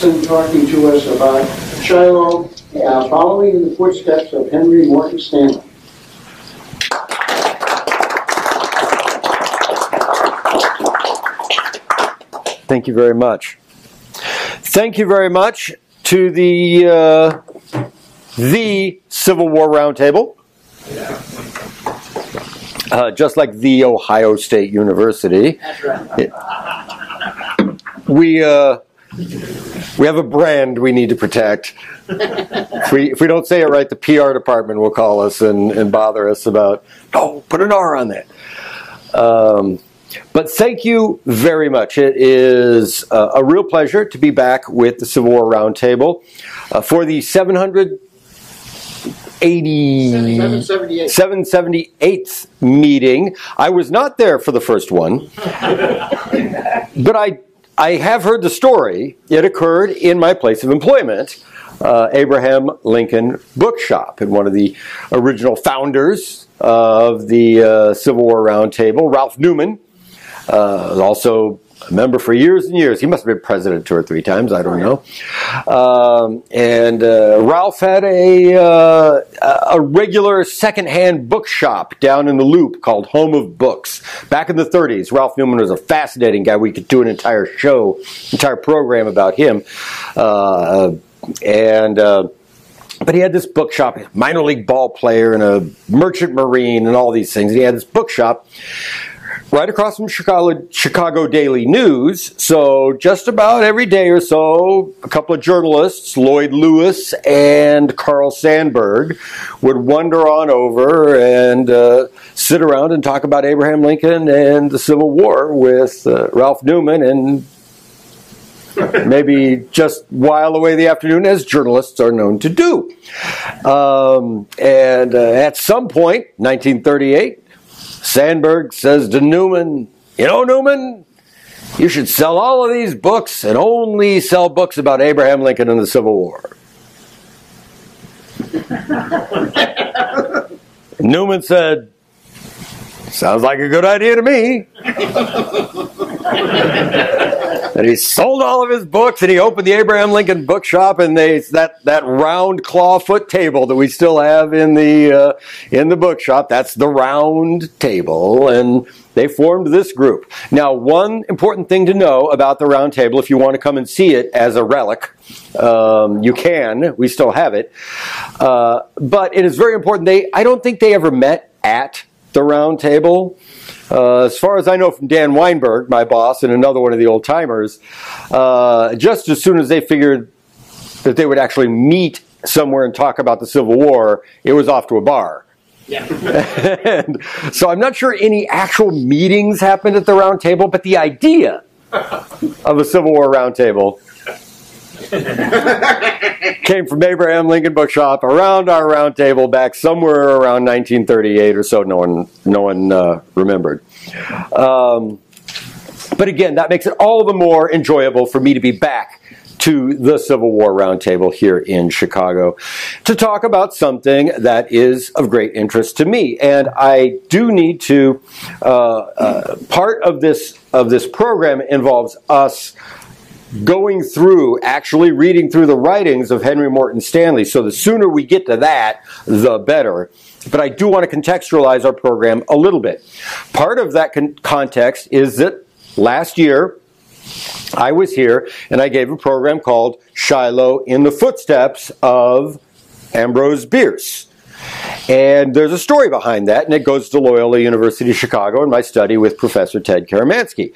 talking to us about Shiloh, uh, following in the footsteps of Henry Morton Stanley. Thank you very much. Thank you very much to the uh, the Civil War Roundtable, uh, just like the Ohio State University. It- we uh, we have a brand we need to protect. If we if we don't say it right, the PR department will call us and, and bother us about. Oh, put an R on that. Um, but thank you very much. It is uh, a real pleasure to be back with the Civil War Roundtable uh, for the 780 778. 778th meeting. I was not there for the first one, but I I have heard the story. It occurred in my place of employment, uh, Abraham Lincoln Bookshop, and one of the original founders of the uh, Civil War Roundtable, Ralph Newman, uh, also a member for years and years. He must have been president two or three times. I don't know. Um, and uh, Ralph had a uh, a regular secondhand bookshop down in the Loop called Home of Books. Back in the 30s, Ralph Newman was a fascinating guy. We could do an entire show, entire program about him. Uh, and uh, but he had this bookshop, minor league ball player and a merchant marine and all these things. And he had this bookshop right across from Chicago, Chicago Daily News. So just about every day or so, a couple of journalists, Lloyd Lewis and Carl Sandburg, would wander on over and uh, sit around and talk about Abraham Lincoln and the Civil War with uh, Ralph Newman and maybe just while away the afternoon, as journalists are known to do. Um, and uh, at some point, 1938, Sandburg says to Newman, You know, Newman, you should sell all of these books and only sell books about Abraham Lincoln and the Civil War. Newman said, Sounds like a good idea to me. and he sold all of his books and he opened the Abraham Lincoln bookshop and they that that round claw foot table that we still have in the uh, in the bookshop that's the round table and they formed this group. Now, one important thing to know about the round table, if you want to come and see it as a relic, um, you can. We still have it, uh, but it is very important. They, I don't think they ever met at the round table. Uh, as far as I know from Dan Weinberg, my boss, and another one of the old timers, uh, just as soon as they figured that they would actually meet somewhere and talk about the Civil War, it was off to a bar. Yeah. and so I'm not sure any actual meetings happened at the round table, but the idea of a Civil War round table came from Abraham Lincoln Bookshop around our round table back somewhere around 1938 or so. No one, no one uh, remembered. Um, but again, that makes it all the more enjoyable for me to be back to the Civil War Roundtable here in Chicago to talk about something that is of great interest to me. And I do need to. Uh, uh, part of this of this program involves us going through, actually reading through the writings of Henry Morton Stanley. So the sooner we get to that, the better. But I do want to contextualize our program a little bit. Part of that con- context is that last year, I was here and I gave a program called Shiloh in the Footsteps of Ambrose Bierce. And there's a story behind that, and it goes to Loyola University Chicago and my study with Professor Ted Karamanski.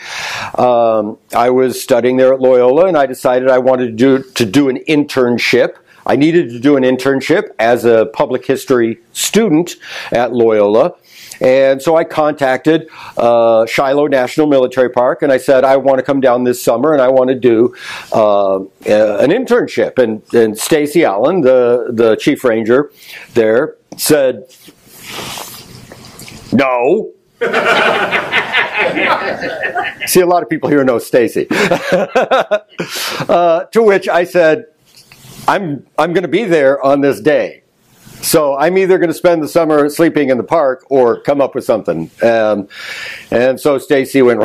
Um, I was studying there at Loyola, and I decided I wanted to do, to do an internship. I needed to do an internship as a public history student at Loyola. And so I contacted uh, Shiloh National Military Park and I said, I want to come down this summer and I want to do uh, an internship. And, and Stacy Allen, the, the chief ranger there, said, No. See, a lot of people here know Stacy. uh, to which I said, I'm, I'm going to be there on this day. So I'm either going to spend the summer sleeping in the park or come up with something. Um, and so Stacy went.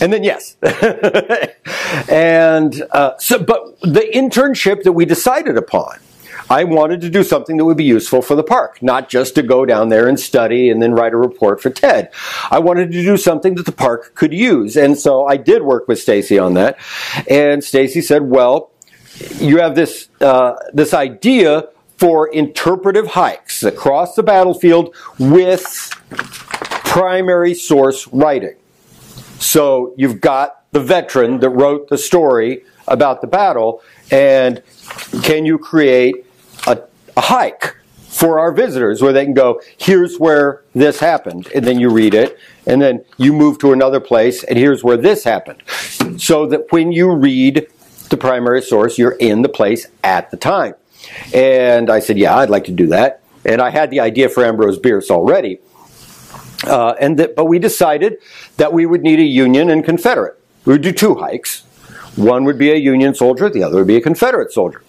And then yes. and uh, so, but the internship that we decided upon, I wanted to do something that would be useful for the park, not just to go down there and study and then write a report for TED. I wanted to do something that the park could use. And so I did work with Stacy on that. And Stacy said, well, you have this, uh, this idea for interpretive hikes across the battlefield with primary source writing. So you've got the veteran that wrote the story about the battle, and can you create a, a hike for our visitors where they can go, here's where this happened, and then you read it, and then you move to another place, and here's where this happened. So that when you read the primary source, you're in the place at the time. And I said, yeah, I'd like to do that. And I had the idea for Ambrose Bierce already. Uh, and that, but we decided that we would need a Union and Confederate. We would do two hikes. One would be a Union soldier, the other would be a Confederate soldier.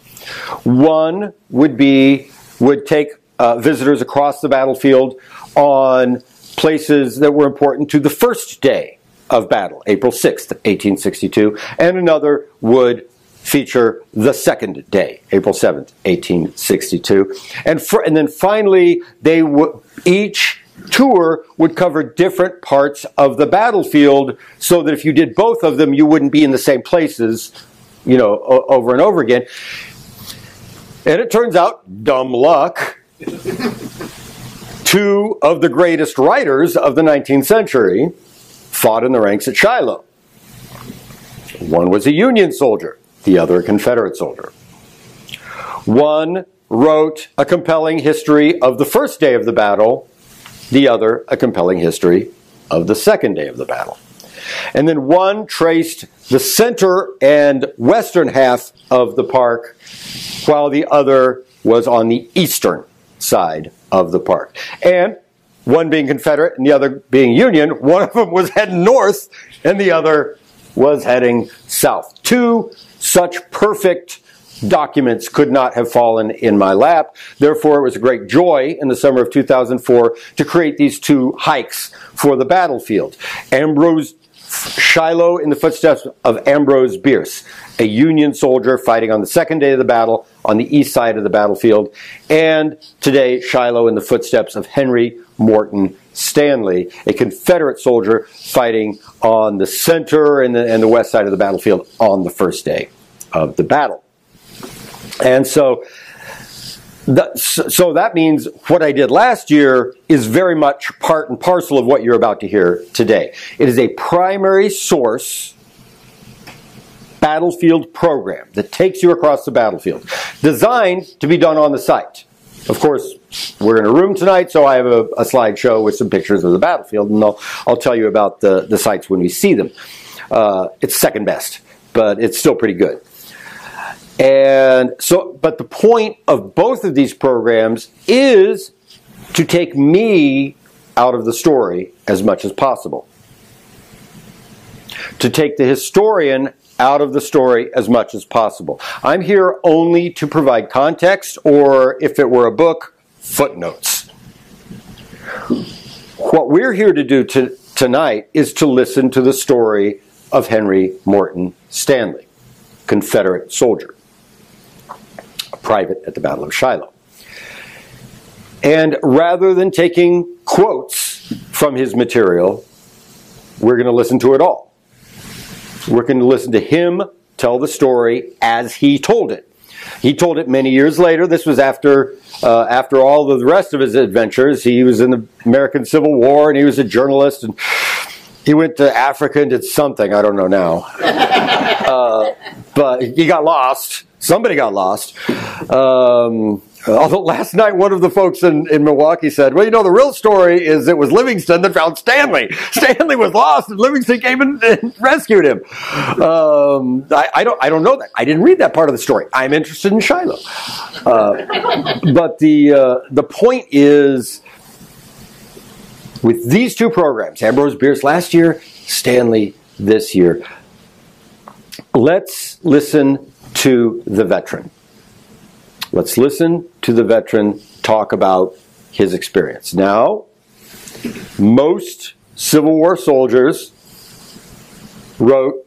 One would be would take uh, visitors across the battlefield on places that were important to the first day of battle, April 6th, 1862, and another would feature the second day, April 7th, 1862. And, and then finally, they w- each tour would cover different parts of the battlefield so that if you did both of them, you wouldn't be in the same places, you know, o- over and over again. And it turns out, dumb luck, two of the greatest writers of the 19th century fought in the ranks at Shiloh. One was a Union soldier, the other a Confederate soldier. One wrote a compelling history of the first day of the battle, the other a compelling history of the second day of the battle. And then one traced the center and western half of the park, while the other was on the eastern side of the park. And one being Confederate and the other being Union, one of them was heading north and the other was heading south. Two such perfect documents could not have fallen in my lap. Therefore, it was a great joy in the summer of 2004 to create these two hikes for the battlefield. Ambrose Shiloh in the footsteps of Ambrose Bierce, a Union soldier fighting on the second day of the battle on the east side of the battlefield, and today Shiloh in the footsteps of Henry Morton Stanley, a Confederate soldier fighting on the center and the, and the west side of the battlefield on the first day of the battle. And so that, so that means what I did last year is very much part and parcel of what you're about to hear today. It is a primary source battlefield program that takes you across the battlefield, designed to be done on the site. Of course, we're in a room tonight, so I have a, a slideshow with some pictures of the battlefield, and I'll, I'll tell you about the, the sites when we see them. Uh, it's second best, but it's still pretty good. And so, but the point of both of these programs is to take me out of the story as much as possible. To take the historian out of the story as much as possible. I'm here only to provide context, or if it were a book, footnotes. What we're here to do to, tonight is to listen to the story of Henry Morton Stanley, Confederate soldier private at the Battle of Shiloh. And rather than taking quotes from his material, we're going to listen to it all. We're going to listen to him tell the story as he told it. He told it many years later. This was after uh, after all the rest of his adventures. He was in the American Civil War and he was a journalist and he went to Africa and did something. I don't know now. uh, but he got lost somebody got lost. Um, although last night one of the folks in, in Milwaukee said, well, you know, the real story is it was Livingstone that found Stanley. Stanley was lost and Livingstone came and, and rescued him. Um, I, I, don't, I don't know that. I didn't read that part of the story. I'm interested in Shiloh. Uh, but the, uh, the point is, with these two programs, Ambrose Bierce last year, Stanley this year, let's listen to the veteran. Let's listen to the veteran talk about his experience. Now, most Civil War soldiers wrote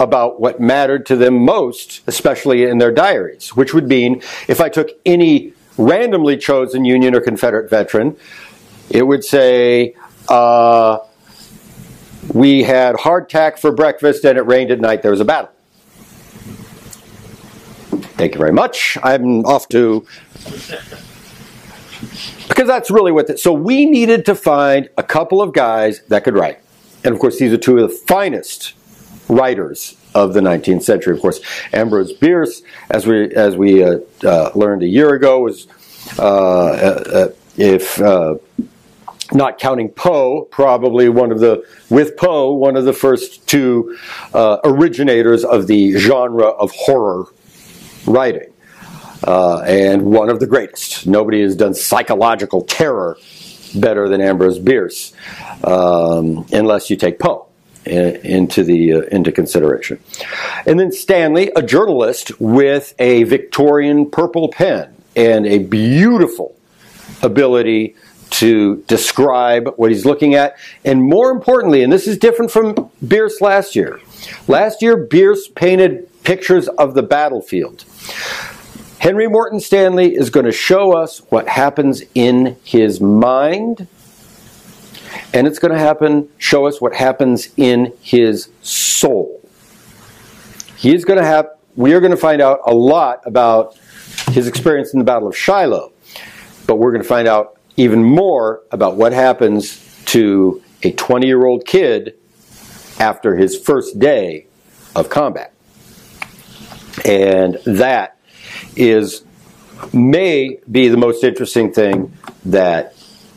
about what mattered to them most, especially in their diaries, which would mean if I took any randomly chosen Union or Confederate veteran, it would say, uh, we had hardtack for breakfast and it rained at night, there was a battle. Thank you very much. I'm off to. Because that's really what. The, so we needed to find a couple of guys that could write. And of course, these are two of the finest writers of the 19th century. Of course, Ambrose Bierce, as we as we uh, uh, learned a year ago, was uh, uh if uh, not counting Poe, probably one of the with Poe one of the first two uh, originators of the genre of horror writing. and one of the greatest. Nobody has done psychological terror better than Ambrose Bierce, um, unless you take Poe into the uh, into consideration. And then Stanley, a journalist with a Victorian purple pen and a beautiful ability to describe what he's looking at, and more importantly, and this is different from Bierce last year. Last year, Bierce painted pictures of the battlefield. Henry Morton Stanley is going to show us what happens in his mind and it's going to happen, show us what happens in his soul. He's going to have, we are going to find out a lot about his experience in the Battle of Shiloh, but we're going to find out even more about what happens to a 20 year old kid after his first day of combat. And that is may be the most interesting thing that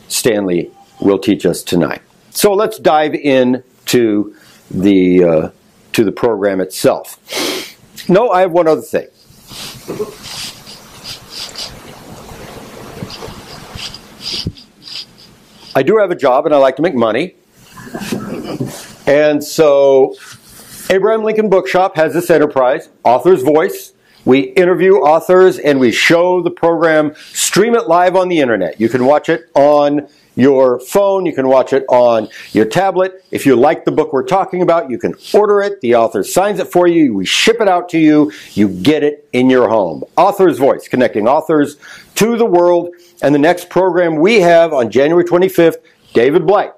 Stanley will teach us tonight. So let's dive in to the uh, to the program itself. No, I have one other thing. I do have a job and I like to make money. And so Abraham Lincoln Bookshop has this enterprise, Author's Voice. We interview authors and we show the program, stream it live on the internet. You can watch it on your phone. You can watch it on your tablet. If you like the book we're talking about, you can order it. The author signs it for you. We ship it out to you. You get it in your home. Author's Voice, connecting authors to the world. And the next program we have on January 25th, David Blight,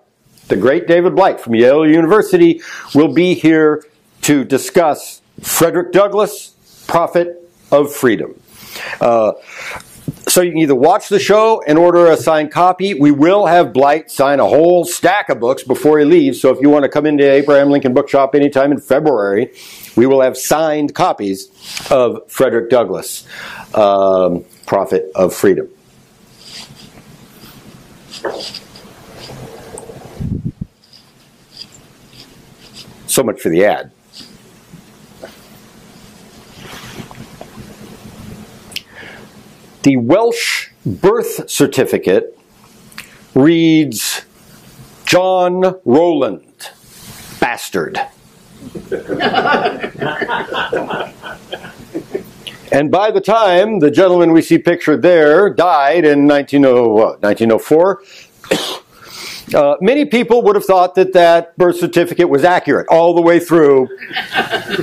the great David Blight from Yale University, will be here to discuss Frederick Douglass, Prophet of Freedom. Uh, so you can either watch the show and order a signed copy. We will have Blight sign a whole stack of books before he leaves. So if you want to come into Abraham Lincoln Bookshop anytime in February, we will have signed copies of Frederick Douglass, um, Prophet of Freedom. So much for the ad. The Welsh birth certificate reads John Rowland, bastard. and by the time the gentleman we see pictured there died in 1904, uh, many people would have thought that that birth certificate was accurate all the way through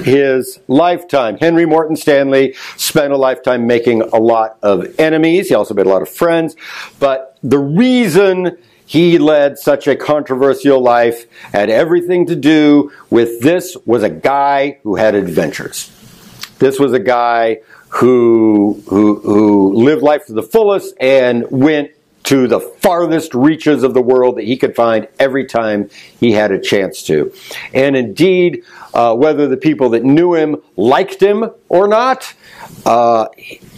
his lifetime. Henry Morton Stanley spent a lifetime making a lot of enemies. He also made a lot of friends. But the reason he led such a controversial life had everything to do with this was a guy who had adventures. This was a guy who, who, who lived life to the fullest and went to the farthest reaches of the world that he could find every time he had a chance to. And indeed, uh, whether the people that knew him liked him or not, uh,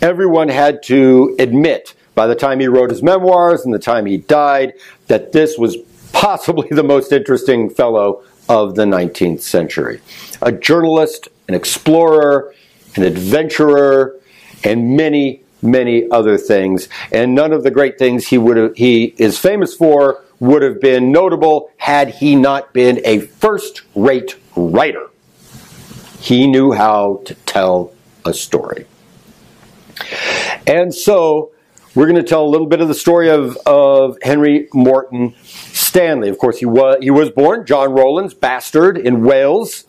everyone had to admit by the time he wrote his memoirs and the time he died that this was possibly the most interesting fellow of the 19th century. A journalist, an explorer, an adventurer, and many, many other things, and none of the great things he would have, he is famous for would have been notable had he not been a first-rate writer. He knew how to tell a story. And so we're going to tell a little bit of the story of, of Henry Morton Stanley. Of course, he was, he was born John Rowlands, bastard, in Wales.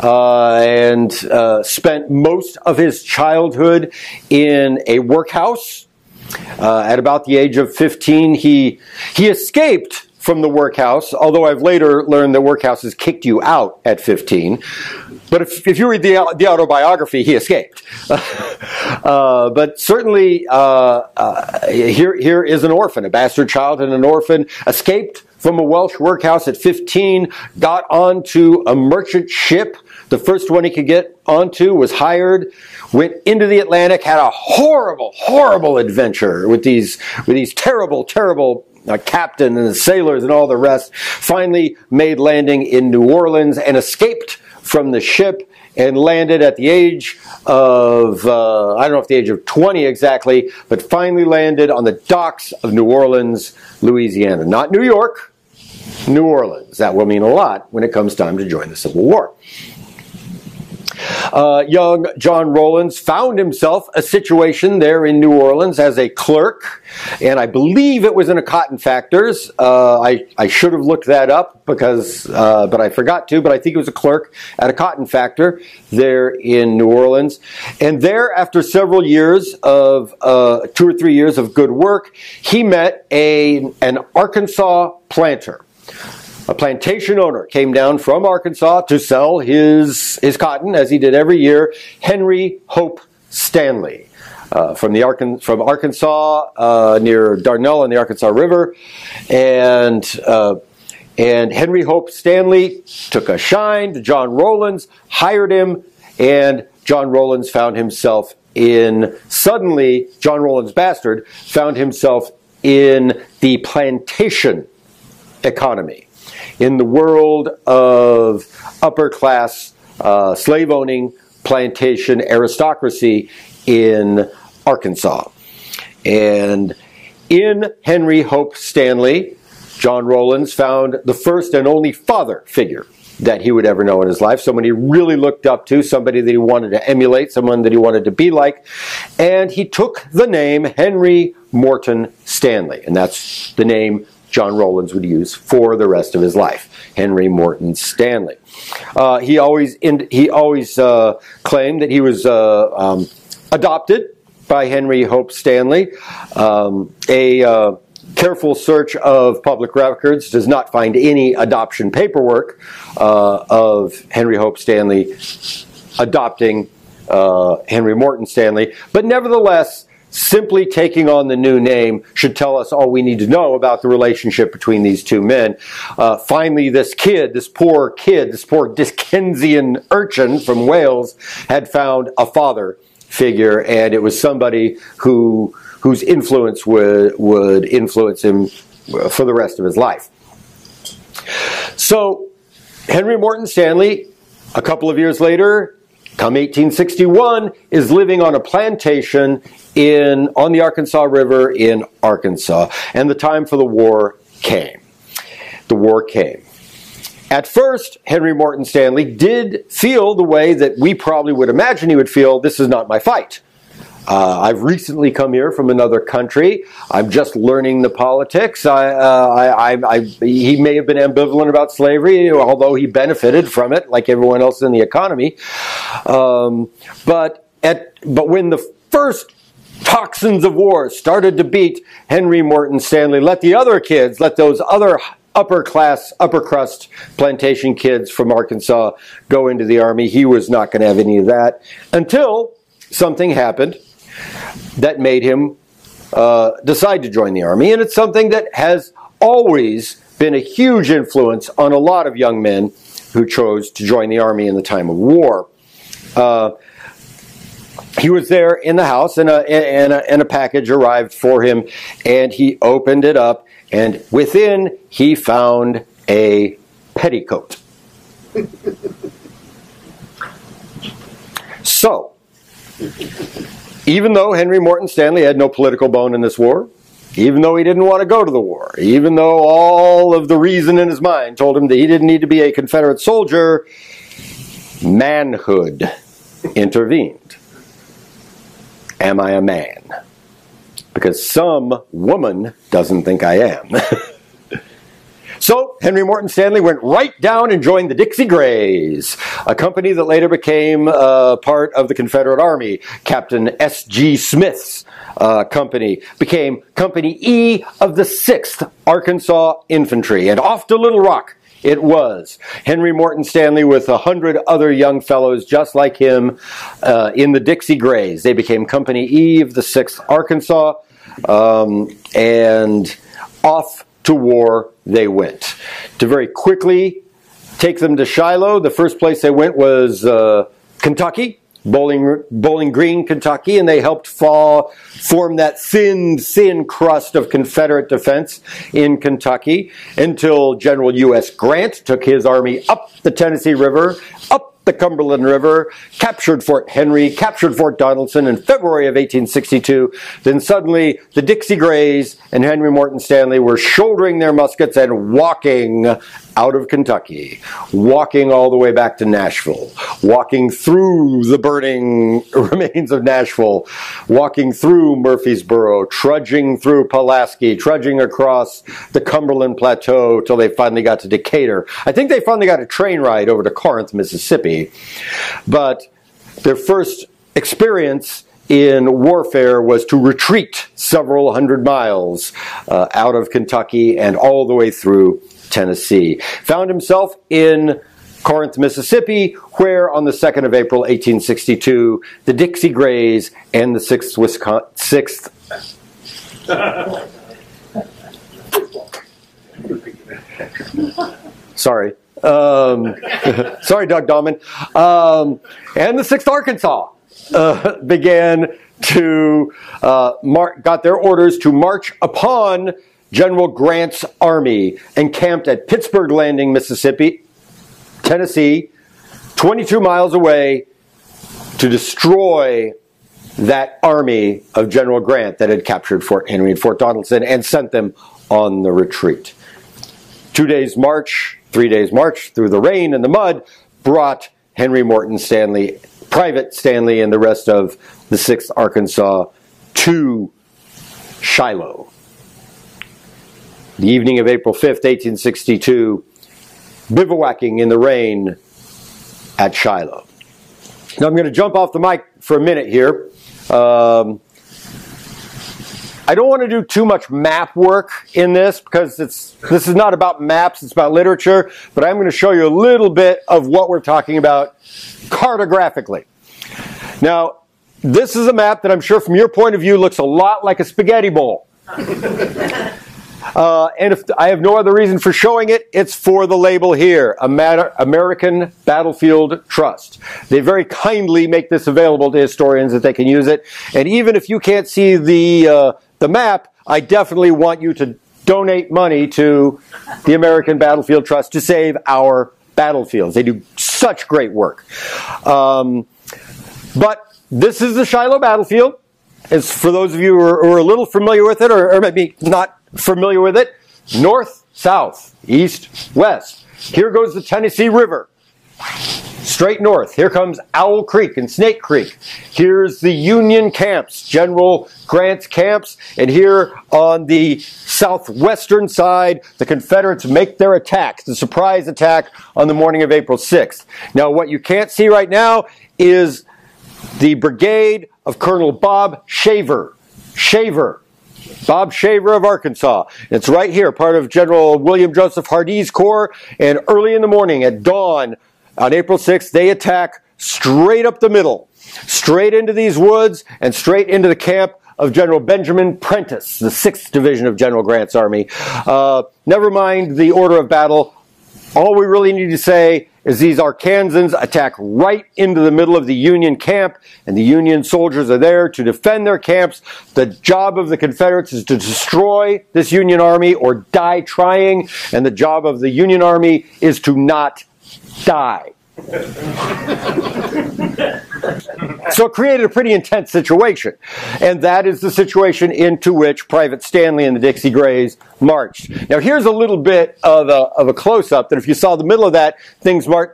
Uh, and uh, spent most of his childhood in a workhouse. Uh, at about the age of 15, he he escaped from the workhouse, although I've later learned that workhouses kicked you out at 15. But if, if you read the, the autobiography, he escaped. uh, but certainly, uh, uh, here, here is an orphan, a bastard child and an orphan, escaped from a Welsh workhouse at 15, got onto a merchant ship. The first one he could get onto was hired, went into the Atlantic, had a horrible, horrible adventure with these, with these terrible, terrible a captain and the sailors and all the rest, finally made landing in New Orleans and escaped from the ship and landed at the age of, uh, I don't know if the age of 20 exactly, but finally landed on the docks of New Orleans, Louisiana. Not New York, New Orleans. That will mean a lot when it comes time to join the Civil War. Uh, young John Rowlands found himself a situation there in New Orleans as a clerk, and I believe it was in a cotton factor's. Uh, I, I should have looked that up because, uh, but I forgot to. But I think it was a clerk at a cotton factor there in New Orleans, and there, after several years of uh, two or three years of good work, he met a an Arkansas planter a plantation owner came down from Arkansas to sell his, his cotton, as he did every year, Henry Hope Stanley. Uh, from the Arkan- from Arkansas uh, near Darnell on the Arkansas River, and uh, and Henry Hope Stanley took a shine to John Rowlands, hired him, and John Rowlands found himself in suddenly John Rowlands bastard found himself in the plantation economy in the world of upper class uh, slave owning plantation aristocracy in Arkansas. And in Henry Hope Stanley, John Rowlands found the first and only father figure that he would ever know in his life, someone he really looked up to, somebody that he wanted to emulate, someone that he wanted to be like. And he took the name Henry Morton Stanley, and that's the name John Rowlands would use for the rest of his life. Henry Morton Stanley. Uh, he always he always uh, claimed that he was uh, um, adopted by Henry Hope Stanley. Um, a uh, careful search of public records does not find any adoption paperwork uh, of Henry Hope Stanley adopting uh, Henry Morton Stanley, but nevertheless simply taking on the new name should tell us all we need to know about the relationship between these two men. Uh, finally, this kid, this poor kid, this poor Dickensian urchin from Wales, had found a father figure, and it was somebody who whose influence would would influence him for the rest of his life. So, Henry Morton Stanley, a couple of years later, come 1861, is living on a plantation in on the Arkansas River in Arkansas, and the time for the war came. The war came. At first, Henry Morton Stanley did feel the way that we probably would imagine he would feel this is not my fight. Uh, I've recently come here from another country. I'm just learning the politics. I, uh, I, I, I, he may have been ambivalent about slavery, although he benefited from it, like everyone else in the economy. Um, but at, but when the first tocsins of war started to beat Henry Morton Stanley. Let the other kids, let those other upper class, upper crust plantation kids from Arkansas go into the army. He was not going to have any of that until something happened that made him uh, decide to join the army. And it's something that has always been a huge influence on a lot of young men who chose to join the army in the time of war. Uh, he was there in the house and a, and, a, and a package arrived for him and he opened it up and within he found a petticoat so even though henry morton stanley had no political bone in this war even though he didn't want to go to the war even though all of the reason in his mind told him that he didn't need to be a confederate soldier manhood intervened Am I a man? Because some woman doesn't think I am. So Henry Morton Stanley went right down and joined the Dixie Grays, a company that later became uh, part of the Confederate Army. Captain S.G. Smith's uh, company became Company E of the 6th Arkansas Infantry, and off to Little Rock it was. Henry Morton Stanley with a hundred other young fellows just like him uh, in the Dixie Grays. They became Company E of the 6th Arkansas, um, and off to war they went. To very quickly take them to Shiloh, the first place they went was uh, Kentucky. Bowling, Bowling Green, Kentucky, and they helped fall, form that thin, thin crust of Confederate defense in Kentucky until General U.S. Grant took his army up the Tennessee River, up the Cumberland River, captured Fort Henry, captured Fort Donelson in February of 1862. Then suddenly the Dixie Grays and Henry Morton Stanley were shouldering their muskets and walking out of Kentucky, walking all the way back to Nashville, walking through the burning remains of Nashville, walking through Murfreesboro, trudging through Pulaski, trudging across the Cumberland Plateau till they finally got to Decatur. I think they finally got a train ride over to Corinth, Mississippi. But their first experience in warfare was to retreat several hundred miles uh, out of Kentucky and all the way through Tennessee. Found himself in Corinth, Mississippi, where on the 2nd of April 1862, the Dixie Grays and the 6th Wisconsin, 6th Sorry. Um, sorry, Doug Dahman. Um, and the 6th Arkansas uh, began to, uh, mar- got their orders to march upon General Grant's army encamped at Pittsburg Landing, Mississippi, Tennessee, 22 miles away to destroy that army of General Grant that had captured Fort Henry and Fort Donelson and sent them on the retreat. Two days' march, three days' march through the rain and the mud brought Henry Morton Stanley, Private Stanley, and the rest of the 6th Arkansas to Shiloh the evening of April 5th, 1862, bivouacking in the rain at Shiloh. Now I'm going to jump off the mic for a minute here. Um, I don't want to do too much map work in this because it's this is not about maps, it's about literature, but I'm going to show you a little bit of what we're talking about cartographically. Now, this is a map that I'm sure from your point of view looks a lot like a spaghetti bowl. Uh, and if I have no other reason for showing it, it's for the label here, American Battlefield Trust. They very kindly make this available to historians that they can use it. And even if you can't see the uh, the map, I definitely want you to donate money to the American Battlefield Trust to save our battlefields. They do such great work. Um, but this is the Shiloh battlefield. It's for those of you who are, who are a little familiar with it, or, or maybe not familiar with it? North, south, east, west. Here goes the Tennessee River. Straight north. Here comes Owl Creek and Snake Creek. Here's the Union camps, General Grant's camps. And here on the southwestern side, the Confederates make their attack, the surprise attack on the morning of April 6th. Now, what you can't see right now is the brigade of Colonel Bob Shaver. Shaver Bob Shaver of Arkansas. It's right here, part of General William Joseph Hardee's Corps. And early in the morning, at dawn, on April 6th, they attack straight up the middle, straight into these woods, and straight into the camp of General Benjamin Prentiss, the 6th Division of General Grant's Army. Uh, never mind the order of battle. All we really need to say is these Arkansans attack right into the middle of the Union camp, and the Union soldiers are there to defend their camps. The job of the Confederates is to destroy this Union army or die trying, and the job of the Union army is to not die so it created a pretty intense situation. And that is the situation into which Private Stanley and the Dixie Grays marched. Now here's a little bit of a, of a close-up that if you saw the middle of that, things might,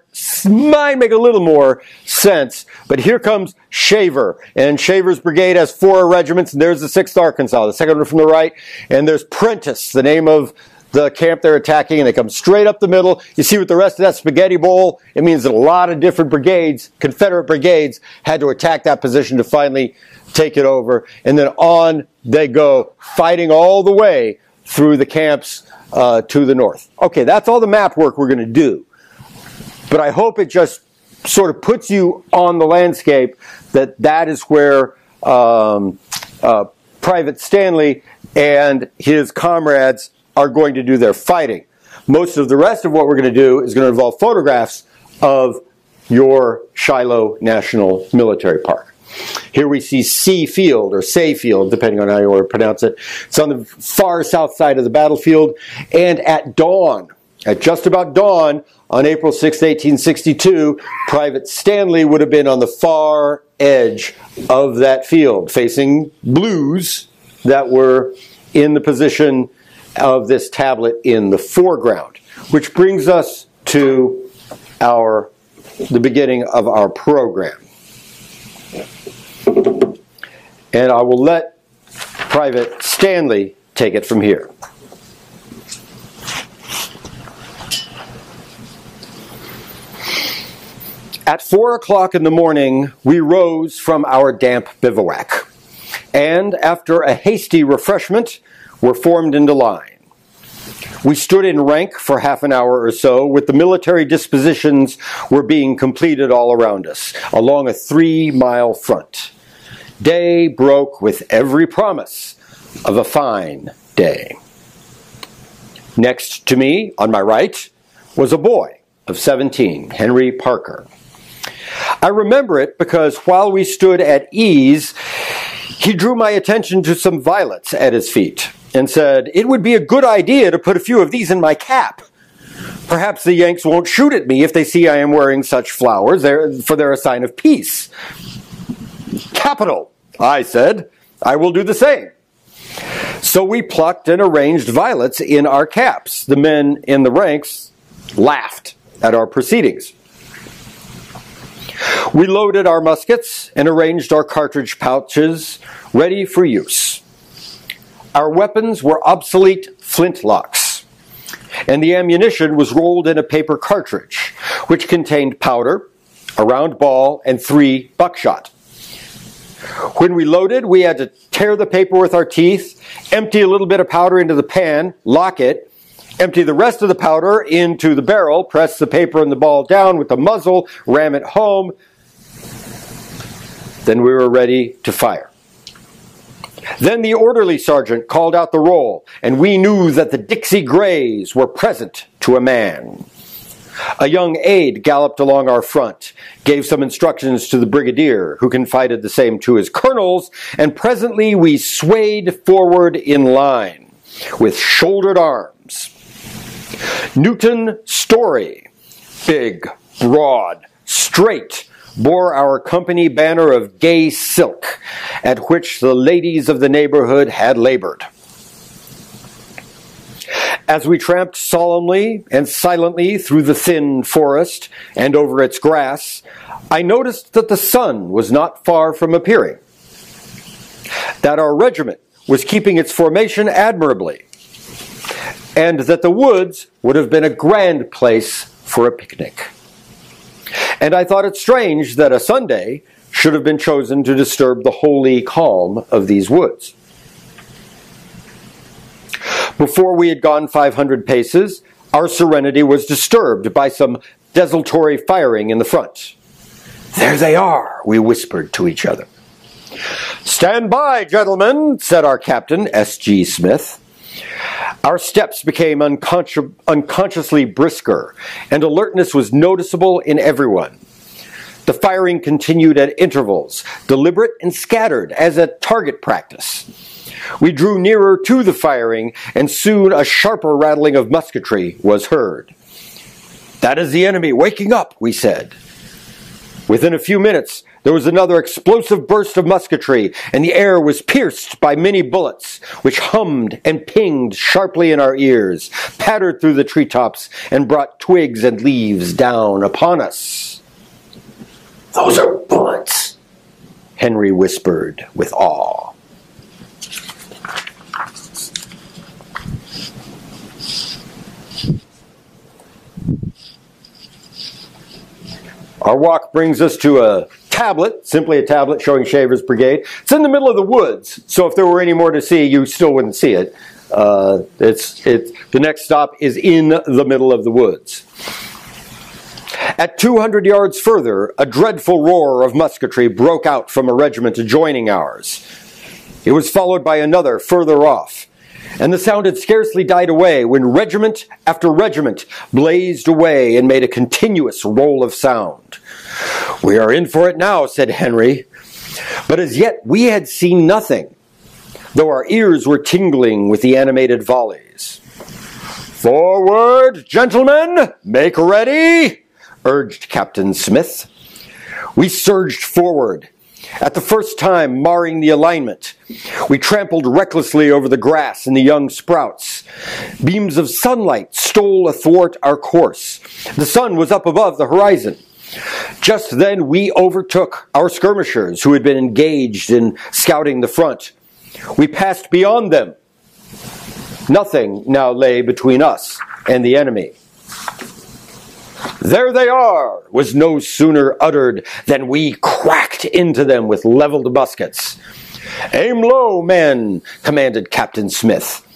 might make a little more sense. But here comes Shaver. And Shaver's brigade has four regiments, and there's the 6th Arkansas, the second one from the right. And there's Prentiss, the name of the camp they're attacking and they come straight up the middle. You see with the rest of that spaghetti bowl, it means that a lot of different brigades, Confederate brigades, had to attack that position to finally take it over. And then on they go, fighting all the way through the camps uh, to the north. Okay, that's all the map work we're going to do. But I hope it just sort of puts you on the landscape that that is where um, uh, Private Stanley and his comrades are going to do their fighting. Most of the rest of what we're going to do is going to involve photographs of your Shiloh National Military Park. Here we see Seay Field or Seay Field, depending on how you want to pronounce it. It's on the far south side of the battlefield. And at dawn, at just about dawn on April 6, 1862, Private Stanley would have been on the far edge of that field, facing blues that were in the position of this tablet in the foreground, which brings us to our the beginning of our program. And I will let Private Stanley take it from here. At four o'clock in the morning, we rose from our damp bivouac, and after a hasty refreshment, were formed into line. We stood in rank for half an hour or so, with the military dispositions were being completed all around us, along a three mile front. Day broke with every promise of a fine day. Next to me, on my right, was a boy of 17, Henry Parker. I remember it because while we stood at ease, he drew my attention to some violets at his feet and said, It would be a good idea to put a few of these in my cap. Perhaps the Yanks won't shoot at me if they see I am wearing such flowers, for they're a sign of peace. Capital, I said. I will do the same. So we plucked and arranged violets in our caps. The men in the ranks laughed at our proceedings. We loaded our muskets and arranged our cartridge pouches ready for use. Our weapons were obsolete flintlocks, and the ammunition was rolled in a paper cartridge, which contained powder, a round ball, and three buckshot. When we loaded, we had to tear the paper with our teeth, empty a little bit of powder into the pan, lock it, empty the rest of the powder into the barrel, press the paper and the ball down with the muzzle, ram it home. Then we were ready to fire. Then the orderly sergeant called out the roll, and we knew that the Dixie Grays were present to a man. A young aide galloped along our front, gave some instructions to the brigadier, who confided the same to his colonels, and presently we swayed forward in line with shouldered arms. Newton Story, big, broad, straight, bore our company banner of gay silk, at which the ladies of the neighborhood had labored. As we tramped solemnly and silently through the thin forest and over its grass, I noticed that the sun was not far from appearing, that our regiment was keeping its formation admirably, and that the woods would have been a grand place for a picnic and I thought it strange that a Sunday should have been chosen to disturb the holy calm of these woods. Before we had gone 500 paces, our serenity was disturbed by some desultory firing in the front. There they are, we whispered to each other. Stand by, gentlemen, said our captain, S.G. Smith. Our steps became unconsci- unconsciously brisker, and alertness was noticeable in everyone. The firing continued at intervals, deliberate and scattered, as at target practice. We drew nearer to the firing, and soon a sharper rattling of musketry was heard. That is the enemy waking up, we said. Within a few minutes, there was another explosive burst of musketry, and the air was pierced by many bullets, which hummed and pinged sharply in our ears, pattered through the treetops, and brought twigs and leaves down upon us. Those are bullets, Henry whispered with awe. Our walk brings us to a tablet, simply a tablet showing Shaver's Brigade. It's in the middle of the woods, so if there were any more to see, you still wouldn't see it. Uh, it's, it, the next stop is in the middle of the woods. At 200 yards further, a dreadful roar of musketry broke out from a regiment adjoining ours. It was followed by another further off, and the sound had scarcely died away when regiment after regiment blazed away and made a continuous roll of sound. We are in for it now, said Henry. But as yet we had seen nothing, though our ears were tingling with the animated volleys. Forward, gentlemen! Make ready! urged Captain Smith. We surged forward, at the first time marring the alignment. We trampled recklessly over the grass and the young sprouts. Beams of sunlight stole athwart our course. The sun was up above the horizon. Just then we overtook our skirmishers who had been engaged in scouting the front. We passed beyond them. Nothing now lay between us and the enemy. There they are, was no sooner uttered than we cracked into them with leveled muskets. Aim low, men, commanded Captain Smith.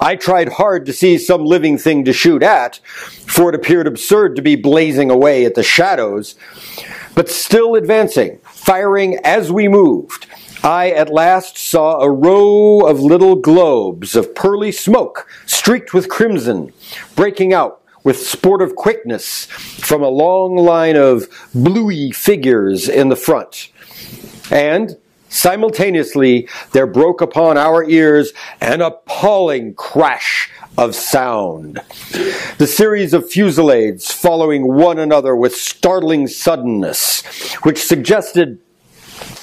I tried hard to see some living thing to shoot at, for it appeared absurd to be blazing away at the shadows, but still advancing, firing as we moved. I at last saw a row of little globes of pearly smoke, streaked with crimson, breaking out with sportive quickness from a long line of bluey figures in the front. And simultaneously, there broke upon our ears an appalling crash of sound. The series of fusillades following one another with startling suddenness, which suggested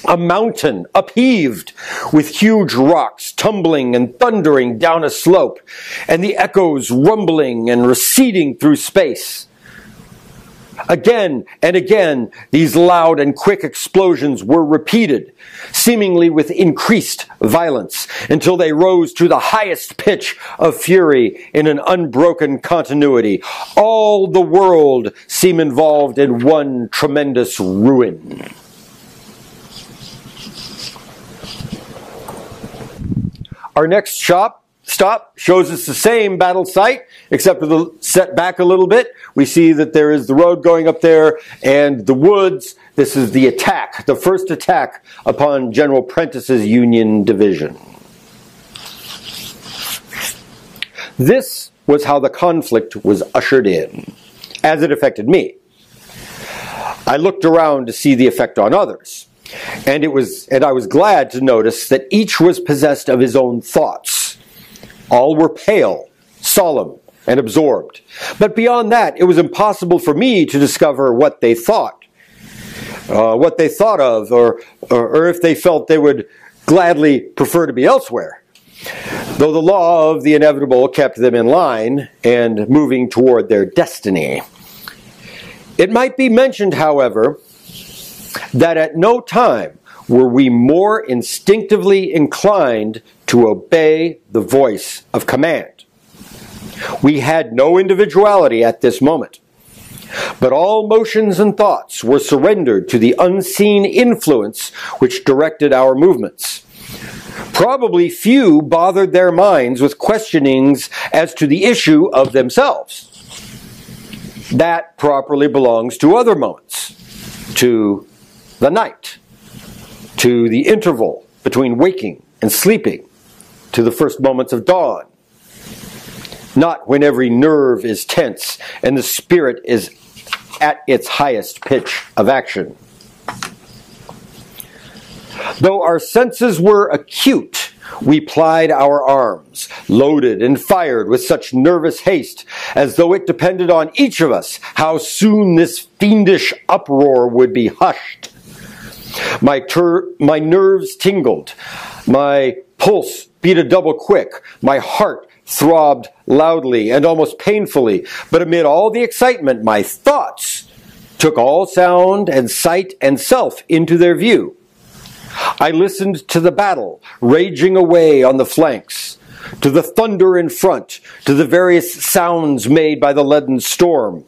a mountain upheaved with huge rocks tumbling and thundering down a slope, and the echoes rumbling and receding through space. Again and again, these loud and quick explosions were repeated, seemingly with increased violence, until they rose to the highest pitch of fury in an unbroken continuity. All the world seemed involved in one tremendous ruin. Our next shop stop shows us the same battle site, except for the set back a little bit. We see that there is the road going up there and the woods. This is the attack, the first attack upon General Prentiss's Union division. This was how the conflict was ushered in, as it affected me. I looked around to see the effect on others. And it was, and I was glad to notice that each was possessed of his own thoughts. All were pale, solemn, and absorbed. But beyond that, it was impossible for me to discover what they thought, uh, what they thought of, or, or, or if they felt they would gladly prefer to be elsewhere. Though the law of the inevitable kept them in line and moving toward their destiny. It might be mentioned, however, that at no time were we more instinctively inclined to obey the voice of command. We had no individuality at this moment, but all motions and thoughts were surrendered to the unseen influence which directed our movements. Probably few bothered their minds with questionings as to the issue of themselves. That properly belongs to other moments, to the night, to the interval between waking and sleeping, to the first moments of dawn. Not when every nerve is tense and the spirit is at its highest pitch of action. Though our senses were acute, we plied our arms, loaded and fired with such nervous haste as though it depended on each of us how soon this fiendish uproar would be hushed. My, ter- my nerves tingled. My pulse beat a double quick. My heart throbbed loudly and almost painfully. But amid all the excitement, my thoughts took all sound and sight and self into their view. I listened to the battle raging away on the flanks, to the thunder in front, to the various sounds made by the leaden storm,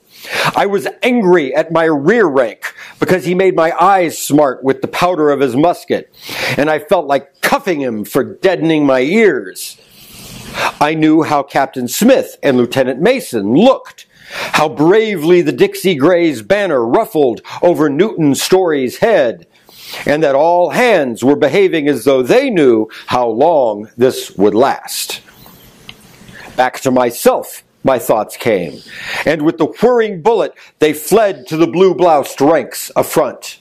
I was angry at my rear rank because he made my eyes smart with the powder of his musket, and I felt like cuffing him for deadening my ears. I knew how Captain Smith and Lieutenant Mason looked, how bravely the Dixie Gray's banner ruffled over Newton Story's head, and that all hands were behaving as though they knew how long this would last. Back to myself, my thoughts came, and with the whirring bullet, they fled to the blue bloused ranks affront.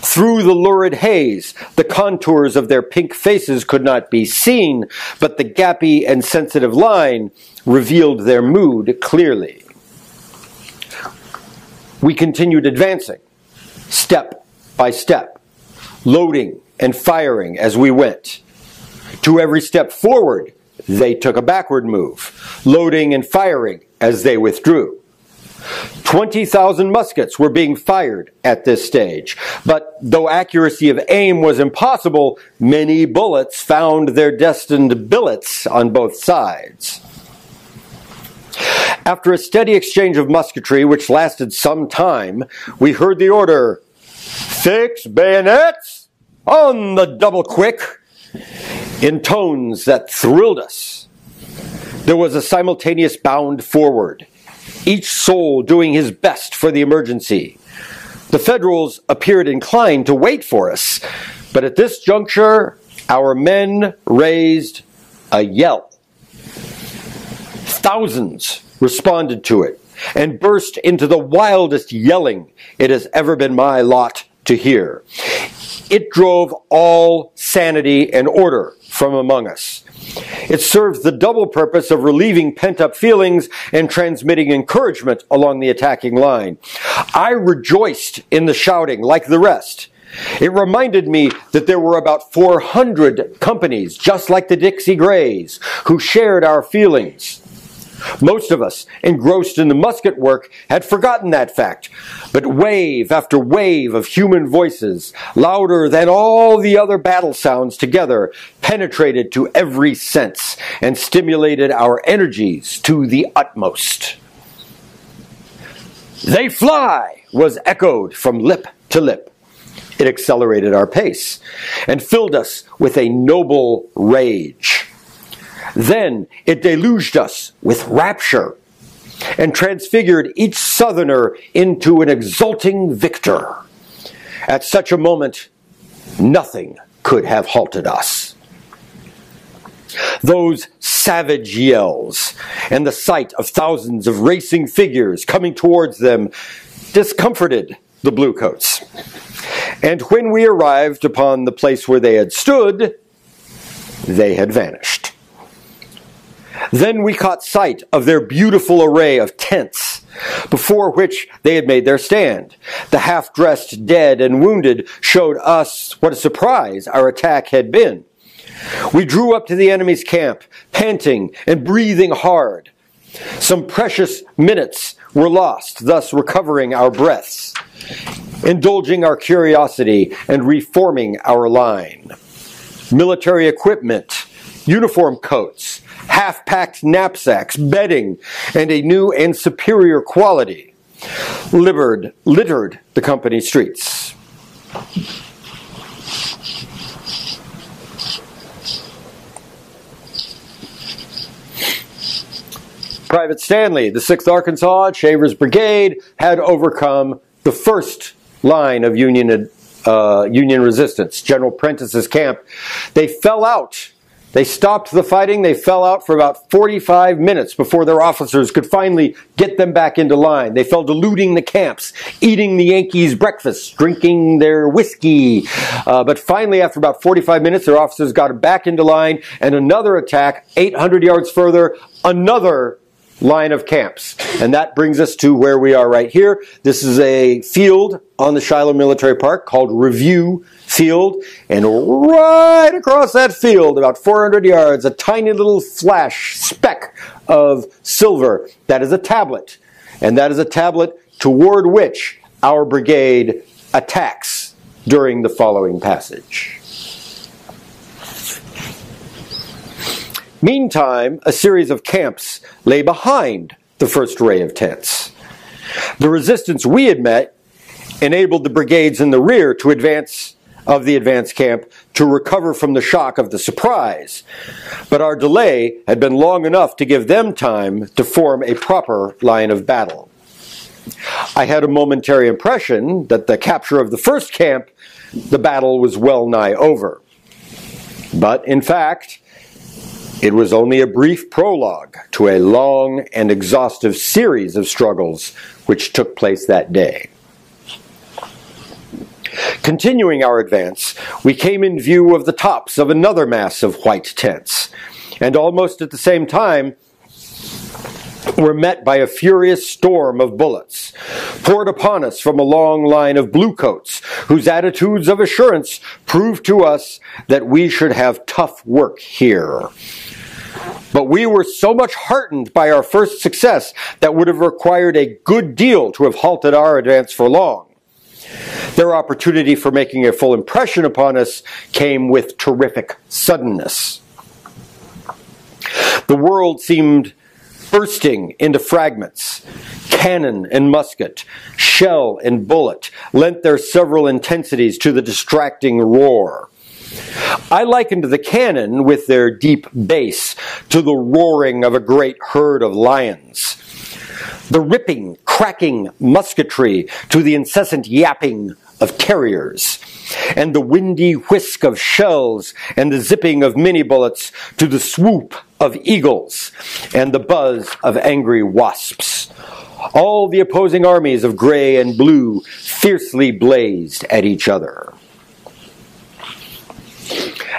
Through the lurid haze, the contours of their pink faces could not be seen, but the gappy and sensitive line revealed their mood clearly. We continued advancing, step by step, loading and firing as we went. To every step forward, they took a backward move, loading and firing as they withdrew. 20,000 muskets were being fired at this stage, but though accuracy of aim was impossible, many bullets found their destined billets on both sides. After a steady exchange of musketry, which lasted some time, we heard the order Fix bayonets on the double quick in tones that thrilled us. There was a simultaneous bound forward each soul doing his best for the emergency. The Federals appeared inclined to wait for us, but at this juncture, our men raised a yell. Thousands responded to it and burst into the wildest yelling it has ever been my lot to hear. It drove all sanity and order from among us. It serves the double purpose of relieving pent up feelings and transmitting encouragement along the attacking line. I rejoiced in the shouting like the rest. It reminded me that there were about 400 companies, just like the Dixie Greys, who shared our feelings. Most of us, engrossed in the musket work, had forgotten that fact. But wave after wave of human voices, louder than all the other battle sounds together, penetrated to every sense and stimulated our energies to the utmost. They fly was echoed from lip to lip. It accelerated our pace and filled us with a noble rage. Then it deluged us with rapture and transfigured each southerner into an exulting victor. At such a moment, nothing could have halted us. Those savage yells and the sight of thousands of racing figures coming towards them discomforted the bluecoats. And when we arrived upon the place where they had stood, they had vanished. Then we caught sight of their beautiful array of tents, before which they had made their stand. The half dressed dead and wounded showed us what a surprise our attack had been. We drew up to the enemy's camp, panting and breathing hard. Some precious minutes were lost, thus recovering our breaths, indulging our curiosity, and reforming our line. Military equipment, uniform coats, half packed knapsacks, bedding, and a new and superior quality littered, littered the company streets. Private Stanley, the 6th Arkansas Shavers Brigade, had overcome the first line of Union, uh, Union resistance, General Prentiss's camp. They fell out they stopped the fighting. They fell out for about 45 minutes before their officers could finally get them back into line. They fell to looting the camps, eating the Yankees' breakfast, drinking their whiskey. Uh, but finally, after about 45 minutes, their officers got back into line, and another attack, 800 yards further, another line of camps. And that brings us to where we are right here. This is a field on the Shiloh Military Park called Review Field. And right across that field, about 400 yards, a tiny little flash speck of silver. That is a tablet. And that is a tablet toward which our brigade attacks during the following passage. Meantime, a series of camps lay behind the first ray of tents. The resistance we had met enabled the brigades in the rear to advance of the advance camp to recover from the shock of the surprise. But our delay had been long enough to give them time to form a proper line of battle. I had a momentary impression that the capture of the first camp, the battle was well nigh over. But in fact, it was only a brief prologue to a long and exhaustive series of struggles which took place that day. Continuing our advance, we came in view of the tops of another mass of white tents, and almost at the same time, were met by a furious storm of bullets, poured upon us from a long line of bluecoats, whose attitudes of assurance proved to us that we should have tough work here. But we were so much heartened by our first success that would have required a good deal to have halted our advance for long. Their opportunity for making a full impression upon us came with terrific suddenness. The world seemed bursting into fragments. Cannon and musket, shell and bullet lent their several intensities to the distracting roar. I likened the cannon with their deep bass to the roaring of a great herd of lions. The ripping, cracking musketry to the incessant yapping of terriers, and the windy whisk of shells and the zipping of minie bullets to the swoop of eagles and the buzz of angry wasps. All the opposing armies of gray and blue fiercely blazed at each other.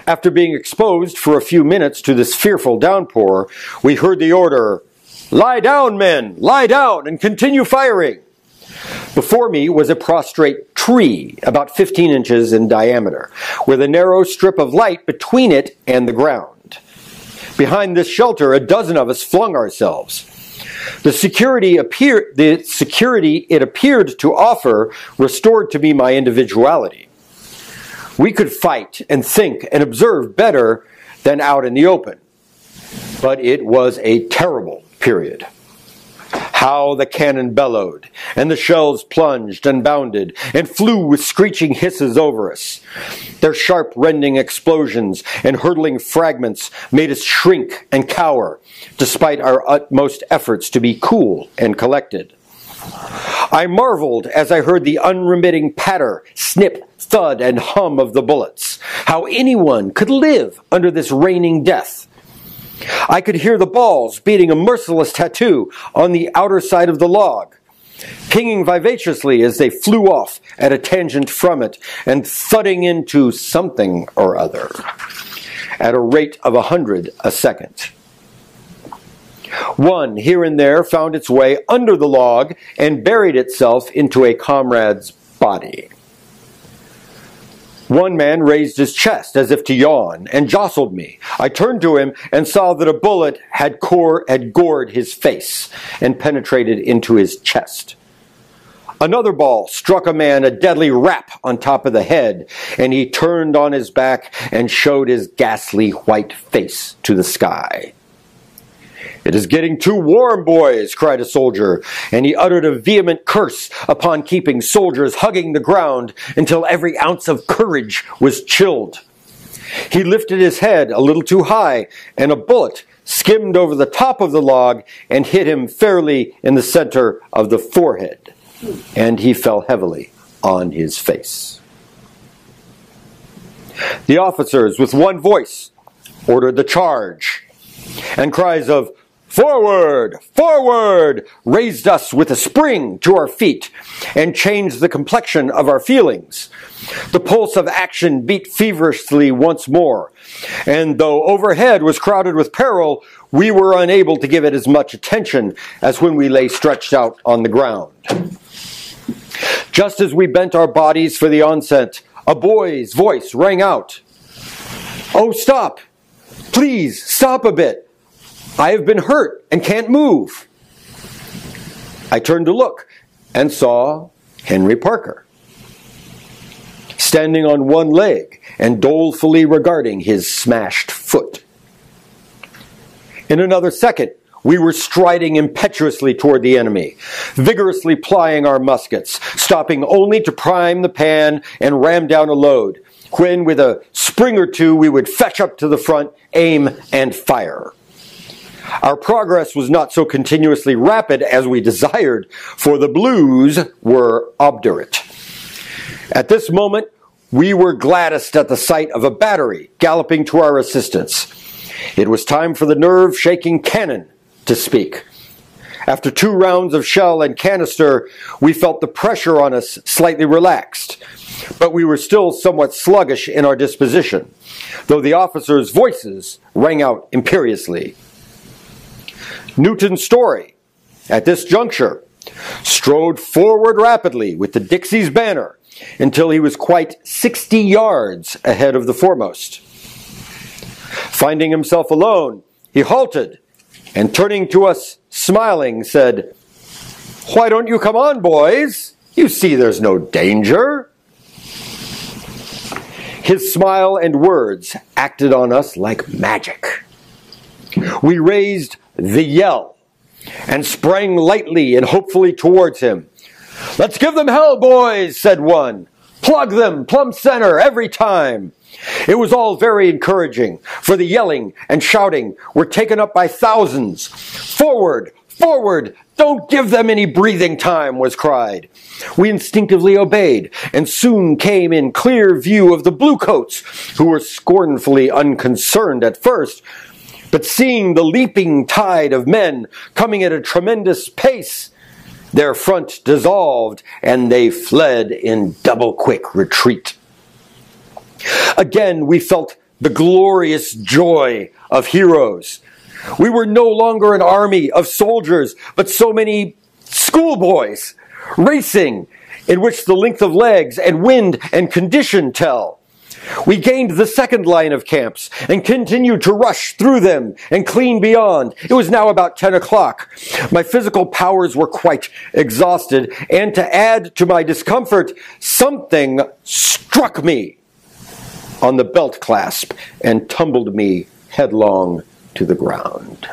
After being exposed for a few minutes to this fearful downpour, we heard the order, Lie down, men! Lie down and continue firing! Before me was a prostrate tree, about 15 inches in diameter, with a narrow strip of light between it and the ground. Behind this shelter, a dozen of us flung ourselves. The security the security it appeared to offer restored to me my individuality. We could fight and think and observe better than out in the open. But it was a terrible period. How the cannon bellowed, and the shells plunged and bounded, and flew with screeching hisses over us. Their sharp rending explosions and hurtling fragments made us shrink and cower, despite our utmost efforts to be cool and collected. I marveled as I heard the unremitting patter, snip, thud, and hum of the bullets. How anyone could live under this raining death. I could hear the balls beating a merciless tattoo on the outer side of the log, pinging vivaciously as they flew off at a tangent from it and thudding into something or other at a rate of a hundred a second. One here and there found its way under the log and buried itself into a comrade's body. One man raised his chest as if to yawn and jostled me. I turned to him and saw that a bullet had, core, had gored his face and penetrated into his chest. Another ball struck a man a deadly rap on top of the head, and he turned on his back and showed his ghastly white face to the sky. It is getting too warm, boys, cried a soldier, and he uttered a vehement curse upon keeping soldiers hugging the ground until every ounce of courage was chilled. He lifted his head a little too high, and a bullet skimmed over the top of the log and hit him fairly in the center of the forehead, and he fell heavily on his face. The officers, with one voice, ordered the charge, and cries of Forward! Forward! raised us with a spring to our feet and changed the complexion of our feelings. The pulse of action beat feverishly once more, and though overhead was crowded with peril, we were unable to give it as much attention as when we lay stretched out on the ground. Just as we bent our bodies for the onset, a boy's voice rang out. Oh, stop! Please, stop a bit! I have been hurt and can't move. I turned to look and saw Henry Parker standing on one leg and dolefully regarding his smashed foot. In another second, we were striding impetuously toward the enemy, vigorously plying our muskets, stopping only to prime the pan and ram down a load, when with a spring or two we would fetch up to the front, aim, and fire. Our progress was not so continuously rapid as we desired, for the blues were obdurate. At this moment, we were gladdest at the sight of a battery galloping to our assistance. It was time for the nerve shaking cannon to speak. After two rounds of shell and canister, we felt the pressure on us slightly relaxed, but we were still somewhat sluggish in our disposition, though the officers' voices rang out imperiously. Newton Story, at this juncture, strode forward rapidly with the Dixie's banner until he was quite 60 yards ahead of the foremost. Finding himself alone, he halted and turning to us, smiling, said, Why don't you come on, boys? You see there's no danger. His smile and words acted on us like magic. We raised the yell and sprang lightly and hopefully towards him. Let's give them hell, boys, said one. Plug them, plumb center, every time. It was all very encouraging, for the yelling and shouting were taken up by thousands. Forward, forward, don't give them any breathing time, was cried. We instinctively obeyed, and soon came in clear view of the bluecoats, who were scornfully unconcerned at first, but seeing the leaping tide of men coming at a tremendous pace, their front dissolved, and they fled in double quick retreat. Again, we felt the glorious joy of heroes. We were no longer an army of soldiers, but so many schoolboys racing in which the length of legs and wind and condition tell. We gained the second line of camps and continued to rush through them and clean beyond. It was now about 10 o'clock. My physical powers were quite exhausted, and to add to my discomfort, something struck me on the belt clasp and tumbled me headlong to the ground.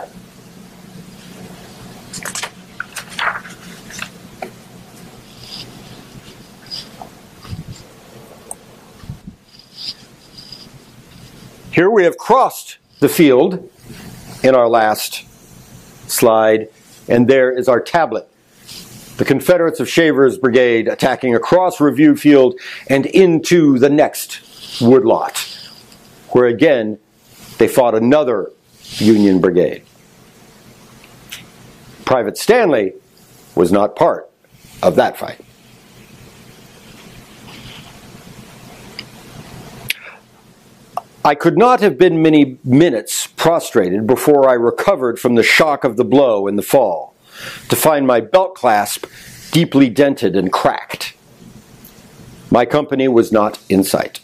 Here we have crossed the field in our last slide, and there is our tablet. The Confederates of Shaver's Brigade attacking across Review Field and into the next woodlot, where again they fought another Union brigade. Private Stanley was not part of that fight. I could not have been many minutes prostrated before I recovered from the shock of the blow and the fall, to find my belt clasp deeply dented and cracked. My company was not in sight.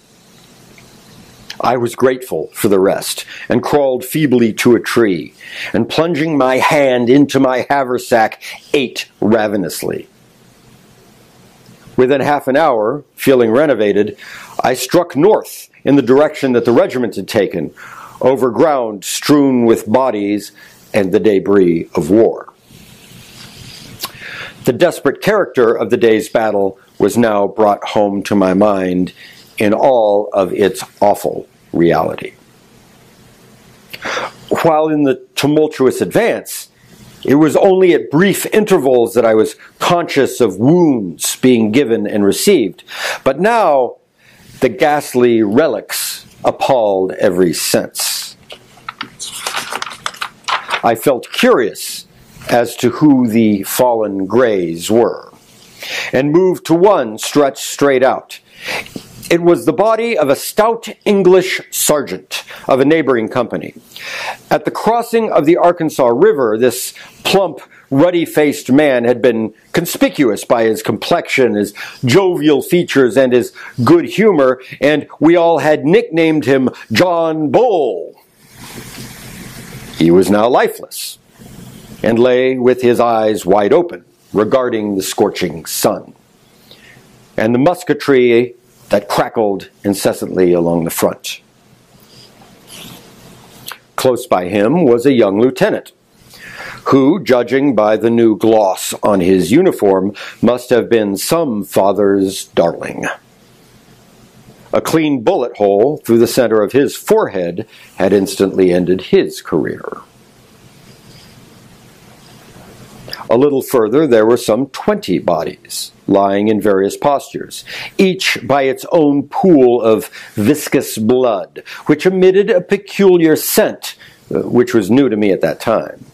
I was grateful for the rest, and crawled feebly to a tree, and plunging my hand into my haversack, ate ravenously. Within half an hour, feeling renovated, I struck north in the direction that the regiment had taken, over ground strewn with bodies and the debris of war. The desperate character of the day's battle was now brought home to my mind in all of its awful reality. While in the tumultuous advance, it was only at brief intervals that I was conscious of wounds being given and received. But now the ghastly relics appalled every sense. I felt curious as to who the fallen Greys were, and moved to one stretched straight out. It was the body of a stout English sergeant of a neighboring company. At the crossing of the Arkansas River, this plump, ruddy faced man had been conspicuous by his complexion, his jovial features, and his good humor, and we all had nicknamed him John Bull. He was now lifeless and lay with his eyes wide open, regarding the scorching sun and the musketry that crackled incessantly along the front. Close by him was a young lieutenant who, judging by the new gloss on his uniform, must have been some father's darling. A clean bullet hole through the center of his forehead had instantly ended his career. A little further, there were some 20 bodies lying in various postures, each by its own pool of viscous blood, which emitted a peculiar scent, uh, which was new to me at that time.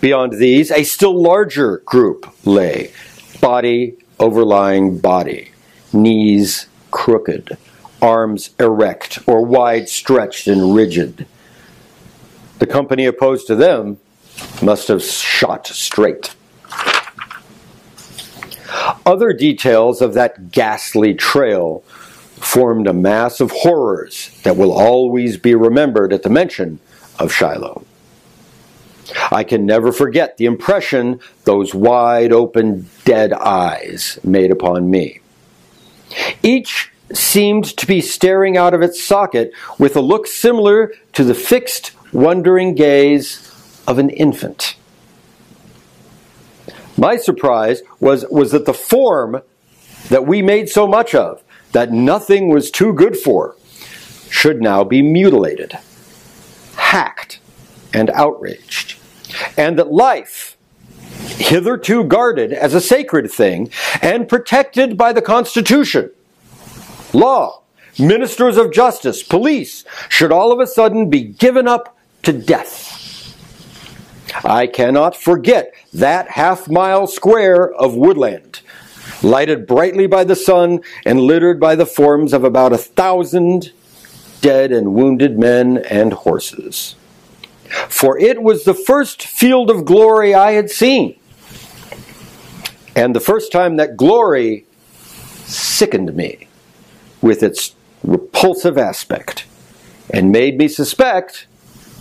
Beyond these, a still larger group lay, body overlying body, knees crooked, arms erect or wide stretched and rigid. The company opposed to them must have shot straight. Other details of that ghastly trail formed a mass of horrors that will always be remembered at the mention of Shiloh. I can never forget the impression those wide open, dead eyes made upon me. Each seemed to be staring out of its socket with a look similar to the fixed, wondering gaze of an infant. My surprise was, was that the form that we made so much of, that nothing was too good for, should now be mutilated, hacked, and outraged, and that life, hitherto guarded as a sacred thing and protected by the Constitution, law, ministers of justice, police, should all of a sudden be given up to death. I cannot forget that half mile square of woodland, lighted brightly by the sun and littered by the forms of about a thousand dead and wounded men and horses. For it was the first field of glory I had seen, and the first time that glory sickened me with its repulsive aspect and made me suspect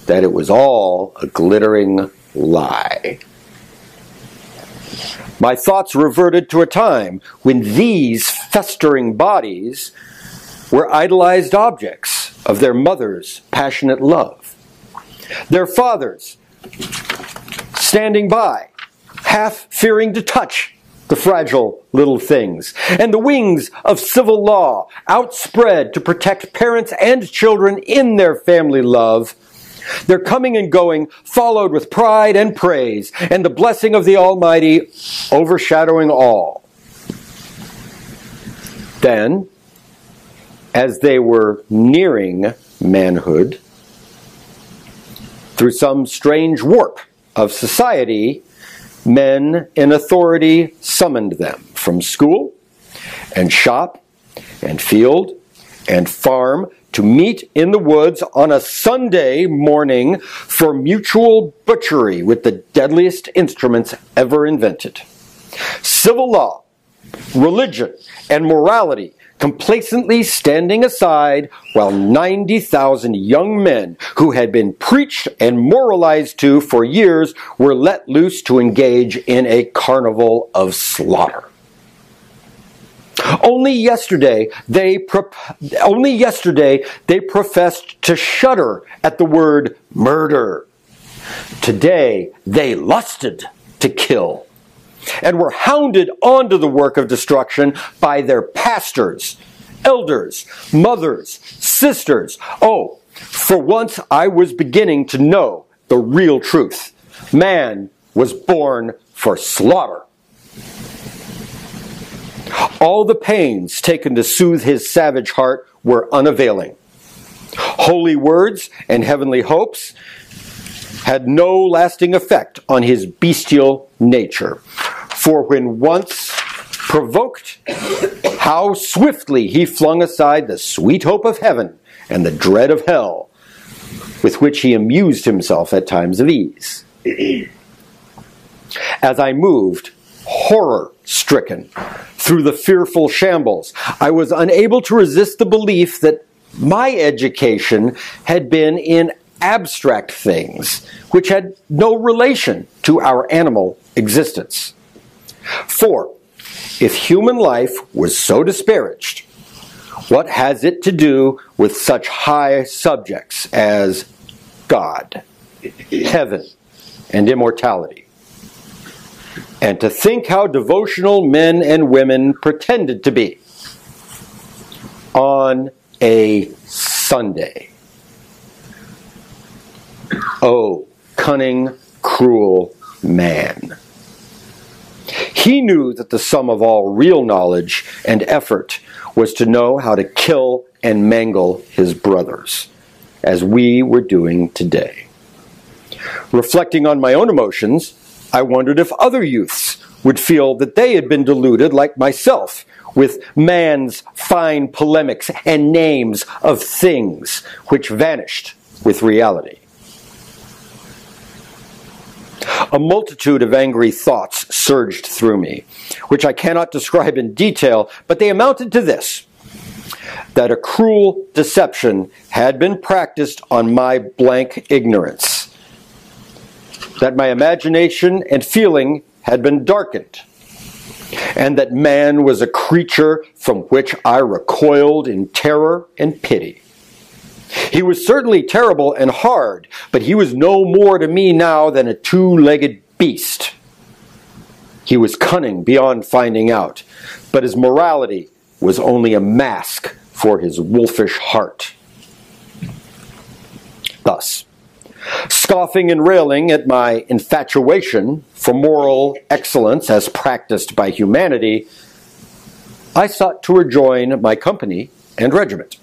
that it was all a glittering lie. My thoughts reverted to a time when these festering bodies were idolized objects of their mother's passionate love. Their fathers standing by, half fearing to touch the fragile little things, and the wings of civil law outspread to protect parents and children in their family love their coming and going followed with pride and praise, and the blessing of the Almighty overshadowing all. Then, as they were nearing manhood, through some strange warp of society, men in authority summoned them from school and shop and field and farm to meet in the woods on a Sunday morning for mutual butchery with the deadliest instruments ever invented. Civil law, religion, and morality complacently standing aside while 90,000 young men who had been preached and moralized to for years were let loose to engage in a carnival of slaughter. Only yesterday they pro- only yesterday they professed to shudder at the word murder. Today they lusted to kill and were hounded onto the work of destruction by their pastors, elders, mothers, sisters. Oh, for once I was beginning to know the real truth. Man was born for slaughter. All the pains taken to soothe his savage heart were unavailing. Holy words and heavenly hopes had no lasting effect on his bestial nature. For when once provoked, how swiftly he flung aside the sweet hope of heaven and the dread of hell, with which he amused himself at times of ease. As I moved, horror stricken through the fearful shambles. I was unable to resist the belief that my education had been in abstract things, which had no relation to our animal existence. For, if human life was so disparaged, what has it to do with such high subjects as God, heaven, and immortality. And to think how devotional men and women pretended to be on a Sunday. Oh, cunning, cruel man. He knew that the sum of all real knowledge and effort was to know how to kill and mangle his brothers, as we were doing today. Reflecting on my own emotions, I wondered if other youths would feel that they had been deluded like myself with man's fine polemics and names of things which vanished with reality. A multitude of angry thoughts surged through me, which I cannot describe in detail, but they amounted to this that a cruel deception had been practiced on my blank ignorance, that my imagination and feeling had been darkened, and that man was a creature from which I recoiled in terror and pity. He was certainly terrible and hard, but he was no more to me now than a two legged beast. He was cunning beyond finding out, but his morality was only a mask for his wolfish heart. Thus, scoffing and railing at my infatuation for moral excellence as practiced by humanity, I sought to rejoin my company and regiment.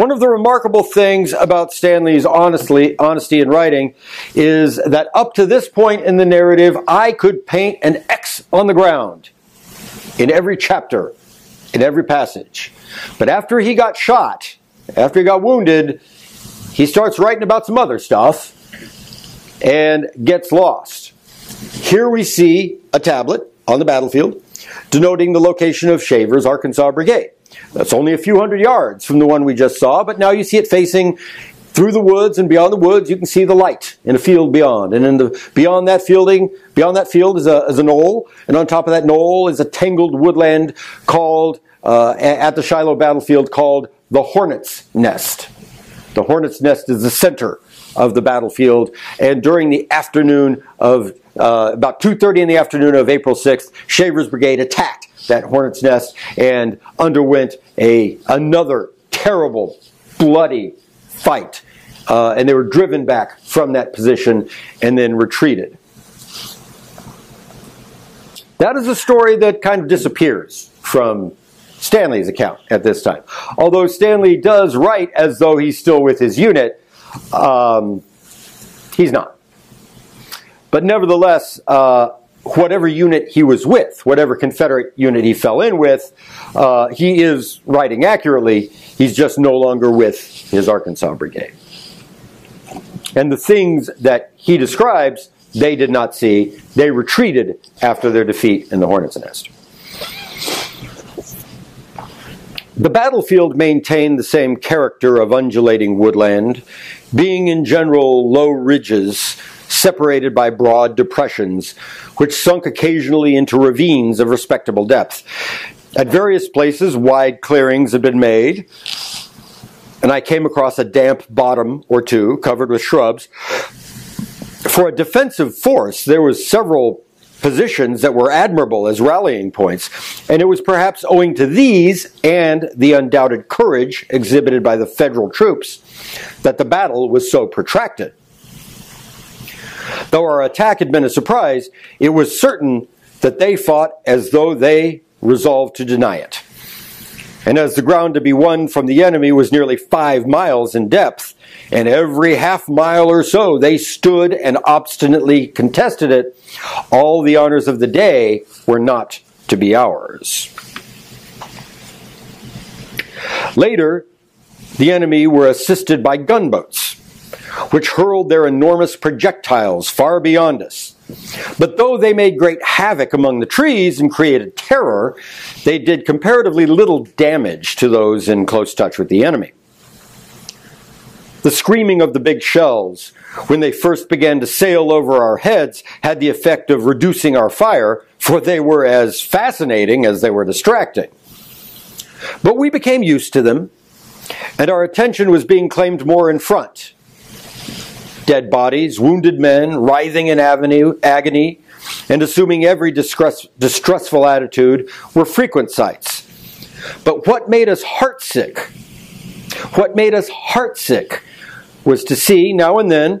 One of the remarkable things about Stanley's honestly, honesty in writing is that up to this point in the narrative, I could paint an X on the ground in every chapter, in every passage. But after he got shot, after he got wounded, he starts writing about some other stuff and gets lost. Here we see a tablet on the battlefield denoting the location of Shaver's Arkansas Brigade. That's only a few hundred yards from the one we just saw, but now you see it facing through the woods and beyond the woods you can see the light in a field beyond. And in the beyond that fielding beyond that field is a, is a knoll and on top of that knoll is a tangled woodland called uh, at the shiloh battlefield called the hornet's nest. The hornet's nest is the center of the battlefield and during the afternoon of uh, about 2.30 in the afternoon of april 6th shaver's brigade attacked that hornet's nest and underwent a another terrible, bloody fight. Uh, and they were driven back from that position and then retreated. That is a story that kind of disappears from Stanley's account at this time. Although Stanley does write as though he's still with his unit, um, he's not. But nevertheless, uh, whatever unit he was with, whatever Confederate unit he fell in with, uh, he is writing accurately. He's just no longer with his Arkansas Brigade. And the things that he describes, they did not see. They retreated after their defeat in the Hornet's Nest. The battlefield maintained the same character of undulating woodland, being in general low ridges separated by broad depressions, which sunk occasionally into ravines of respectable depth. At various places, wide clearings had been made, and I came across a damp bottom or two covered with shrubs. For a defensive force, there was several positions that were admirable as rallying points, and it was perhaps owing to these and the undoubted courage exhibited by the federal troops that the battle was so protracted. Though our attack had been a surprise, it was certain that they fought as though they resolved to deny it. And as the ground to be won from the enemy was nearly five miles in depth, and every half mile or so they stood and obstinately contested it, all the honors of the day were not to be ours. Later, the enemy were assisted by gunboats which hurled their enormous projectiles far beyond us. But though they made great havoc among the trees and created terror, they did comparatively little damage to those in close touch with the enemy. The screaming of the big shells, when they first began to sail over our heads, had the effect of reducing our fire, for they were as fascinating as they were distracting. But we became used to them, and our attention was being claimed more in front. Dead bodies, wounded men, writhing in agony, and assuming every distress, distressful attitude were frequent sights. But what made us heartsick, what made us heartsick was to see now and then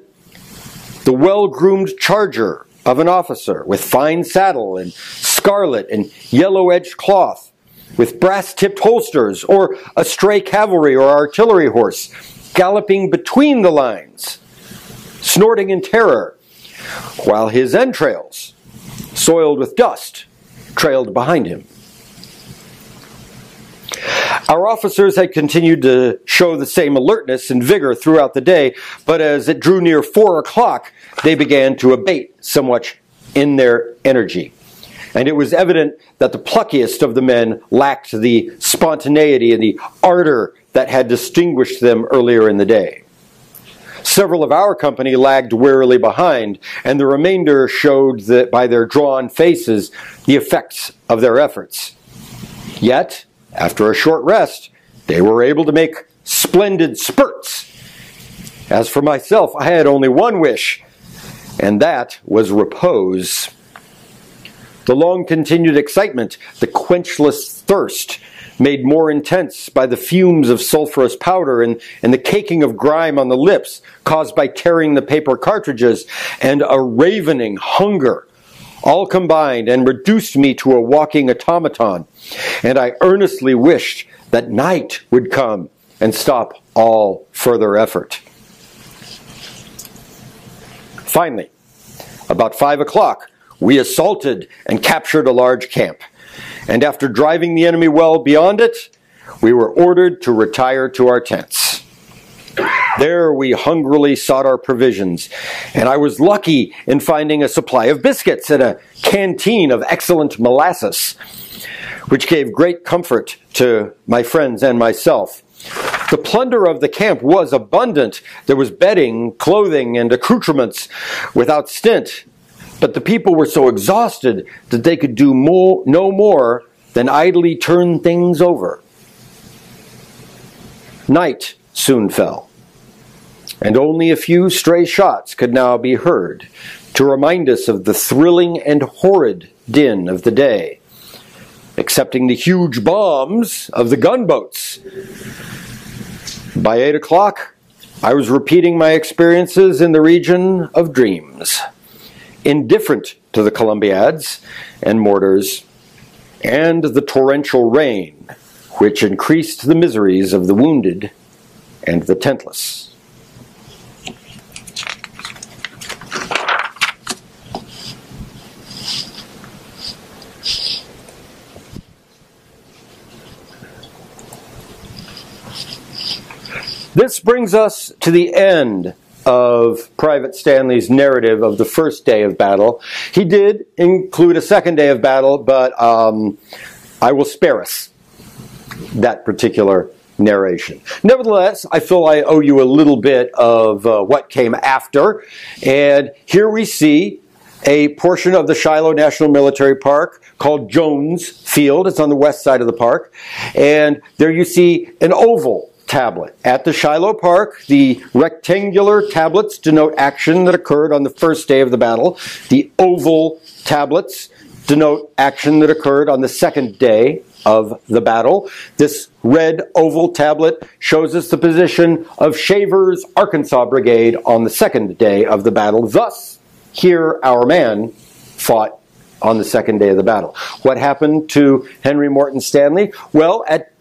the well groomed charger of an officer with fine saddle and scarlet and yellow edged cloth, with brass tipped holsters, or a stray cavalry or artillery horse galloping between the lines, snorting in terror, while his entrails, soiled with dust, trailed behind him. Our officers had continued to show the same alertness and vigor throughout the day, but as it drew near four o'clock, they began to abate somewhat in their energy. And it was evident that the pluckiest of the men lacked the spontaneity and the ardor that had distinguished them earlier in the day. Several of our company lagged wearily behind, and the remainder showed that by their drawn faces the effects of their efforts. Yet, after a short rest, they were able to make splendid spurts. As for myself, I had only one wish, and that was repose. The long continued excitement, the quenchless thirst, made more intense by the fumes of sulphurous powder and, and the caking of grime on the lips caused by tearing the paper cartridges, and a ravening hunger all combined and reduced me to a walking automaton. And I earnestly wished that night would come and stop all further effort. Finally, about five o'clock, we assaulted and captured a large camp. And after driving the enemy well beyond it, we were ordered to retire to our tents. There we hungrily sought our provisions, and I was lucky in finding a supply of biscuits and a canteen of excellent molasses, which gave great comfort to my friends and myself. The plunder of the camp was abundant. There was bedding, clothing, and accoutrements without stint. But the people were so exhausted that they could do more, no more than idly turn things over. Night soon fell and only a few stray shots could now be heard to remind us of the thrilling and horrid din of the day, excepting the huge bombs of the gunboats. By eight o'clock, I was repeating my experiences in the region of dreams, indifferent to the Columbiads and mortars and the torrential rain, which increased the miseries of the wounded and the tentless. This brings us to the end of Private Stanley's narrative of the first day of battle. He did include a second day of battle, but um, I will spare us that particular narration. Nevertheless, I feel I owe you a little bit of uh, what came after. And here we see a portion of the Shiloh National Military Park called Jones Field. It's on the west side of the park. And there you see an oval tablet. At the Shiloh Park, the rectangular tablets denote action that occurred on the first day of the battle. The oval tablets denote action that occurred on the second day of the battle. This red oval tablet shows us the position of Shaver's Arkansas Brigade on the second day of the battle. Thus, here our man fought on the second day of the battle. What happened to Henry Morton Stanley? Well, at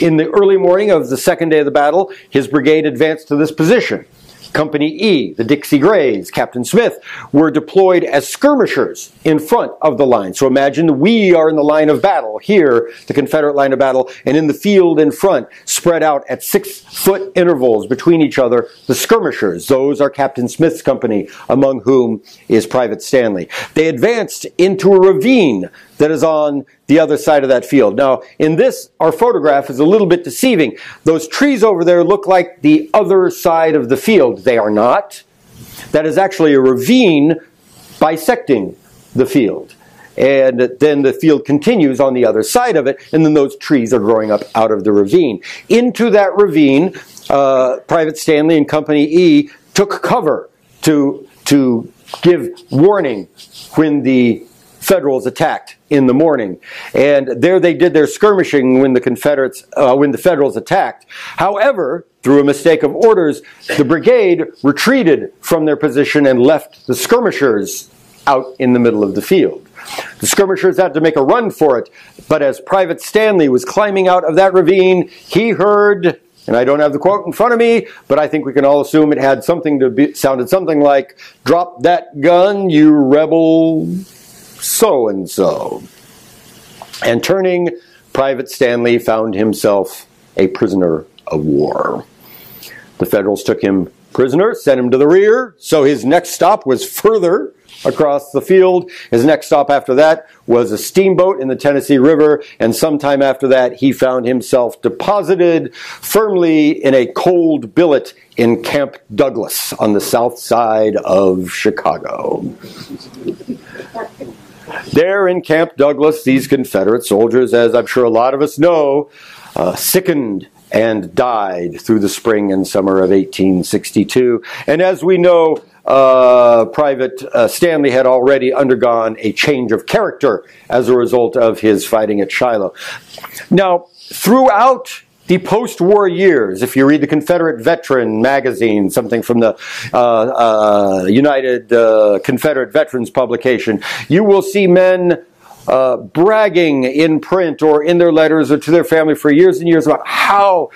in the early morning of the second day of the battle, his brigade advanced to this position. Company E, the Dixie Greys, Captain Smith, were deployed as skirmishers in front of the line. So imagine we are in the line of battle, here, the Confederate line of battle, and in the field in front, spread out at six foot intervals between each other, the skirmishers. Those are Captain Smith's company, among whom is Private Stanley. They advanced into a ravine that is on the other side of that field. Now, in this, our photograph is a little bit deceiving. Those trees over there look like the other side of the field. They are not. That is actually a ravine bisecting the field. and then the field continues on the other side of it, and then those trees are growing up out of the ravine. Into that ravine, uh, Private Stanley and Company E took cover to to give warning when the Federals attacked in the morning, and there they did their skirmishing when the Confederates, uh, when the Federals attacked. However, through a mistake of orders, the brigade retreated from their position and left the skirmishers out in the middle of the field. The skirmishers had to make a run for it, but as Private Stanley was climbing out of that ravine, he heard and I don't have the quote in front of me, but I think we can all assume it had something to be sounded something like "Drop that gun, you rebel so and so. And turning, Private Stanley found himself a prisoner of war. The Federals took him prisoner, sent him to the rear, so his next stop was further across the field. His next stop after that was a steamboat in the Tennessee River, and sometime after that, he found himself deposited firmly in a cold billet in Camp Douglas on the south side of Chicago. There in Camp Douglas, these Confederate soldiers, as I'm sure a lot of us know, uh, sickened and died through the spring and summer of 1862. And as we know, uh, Private uh, Stanley had already undergone a change of character as a result of his fighting at Shiloh. Now, throughout the post-war years, if you read the Confederate Veteran magazine, something from the uh, uh, United uh, Confederate Veterans publication, you will see men uh, bragging in print or in their letters or to their family for years and years about how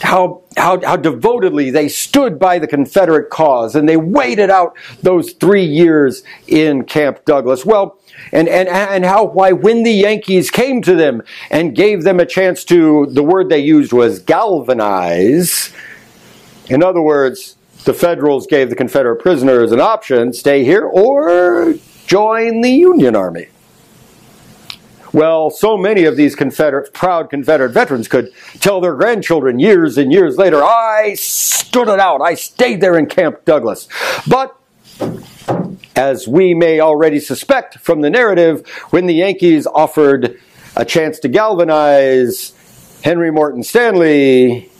how, how, how devotedly they stood by the Confederate cause and they waited out those three years in Camp Douglas. Well, and, and, and how, why when the Yankees came to them and gave them a chance to, the word they used was galvanize. In other words, the Federals gave the Confederate prisoners an option, stay here or join the Union Army. Well, so many of these Confederate, proud Confederate veterans could tell their grandchildren years and years later, I stood it out. I stayed there in Camp Douglas. But as we may already suspect from the narrative, when the Yankees offered a chance to galvanize Henry Morton Stanley,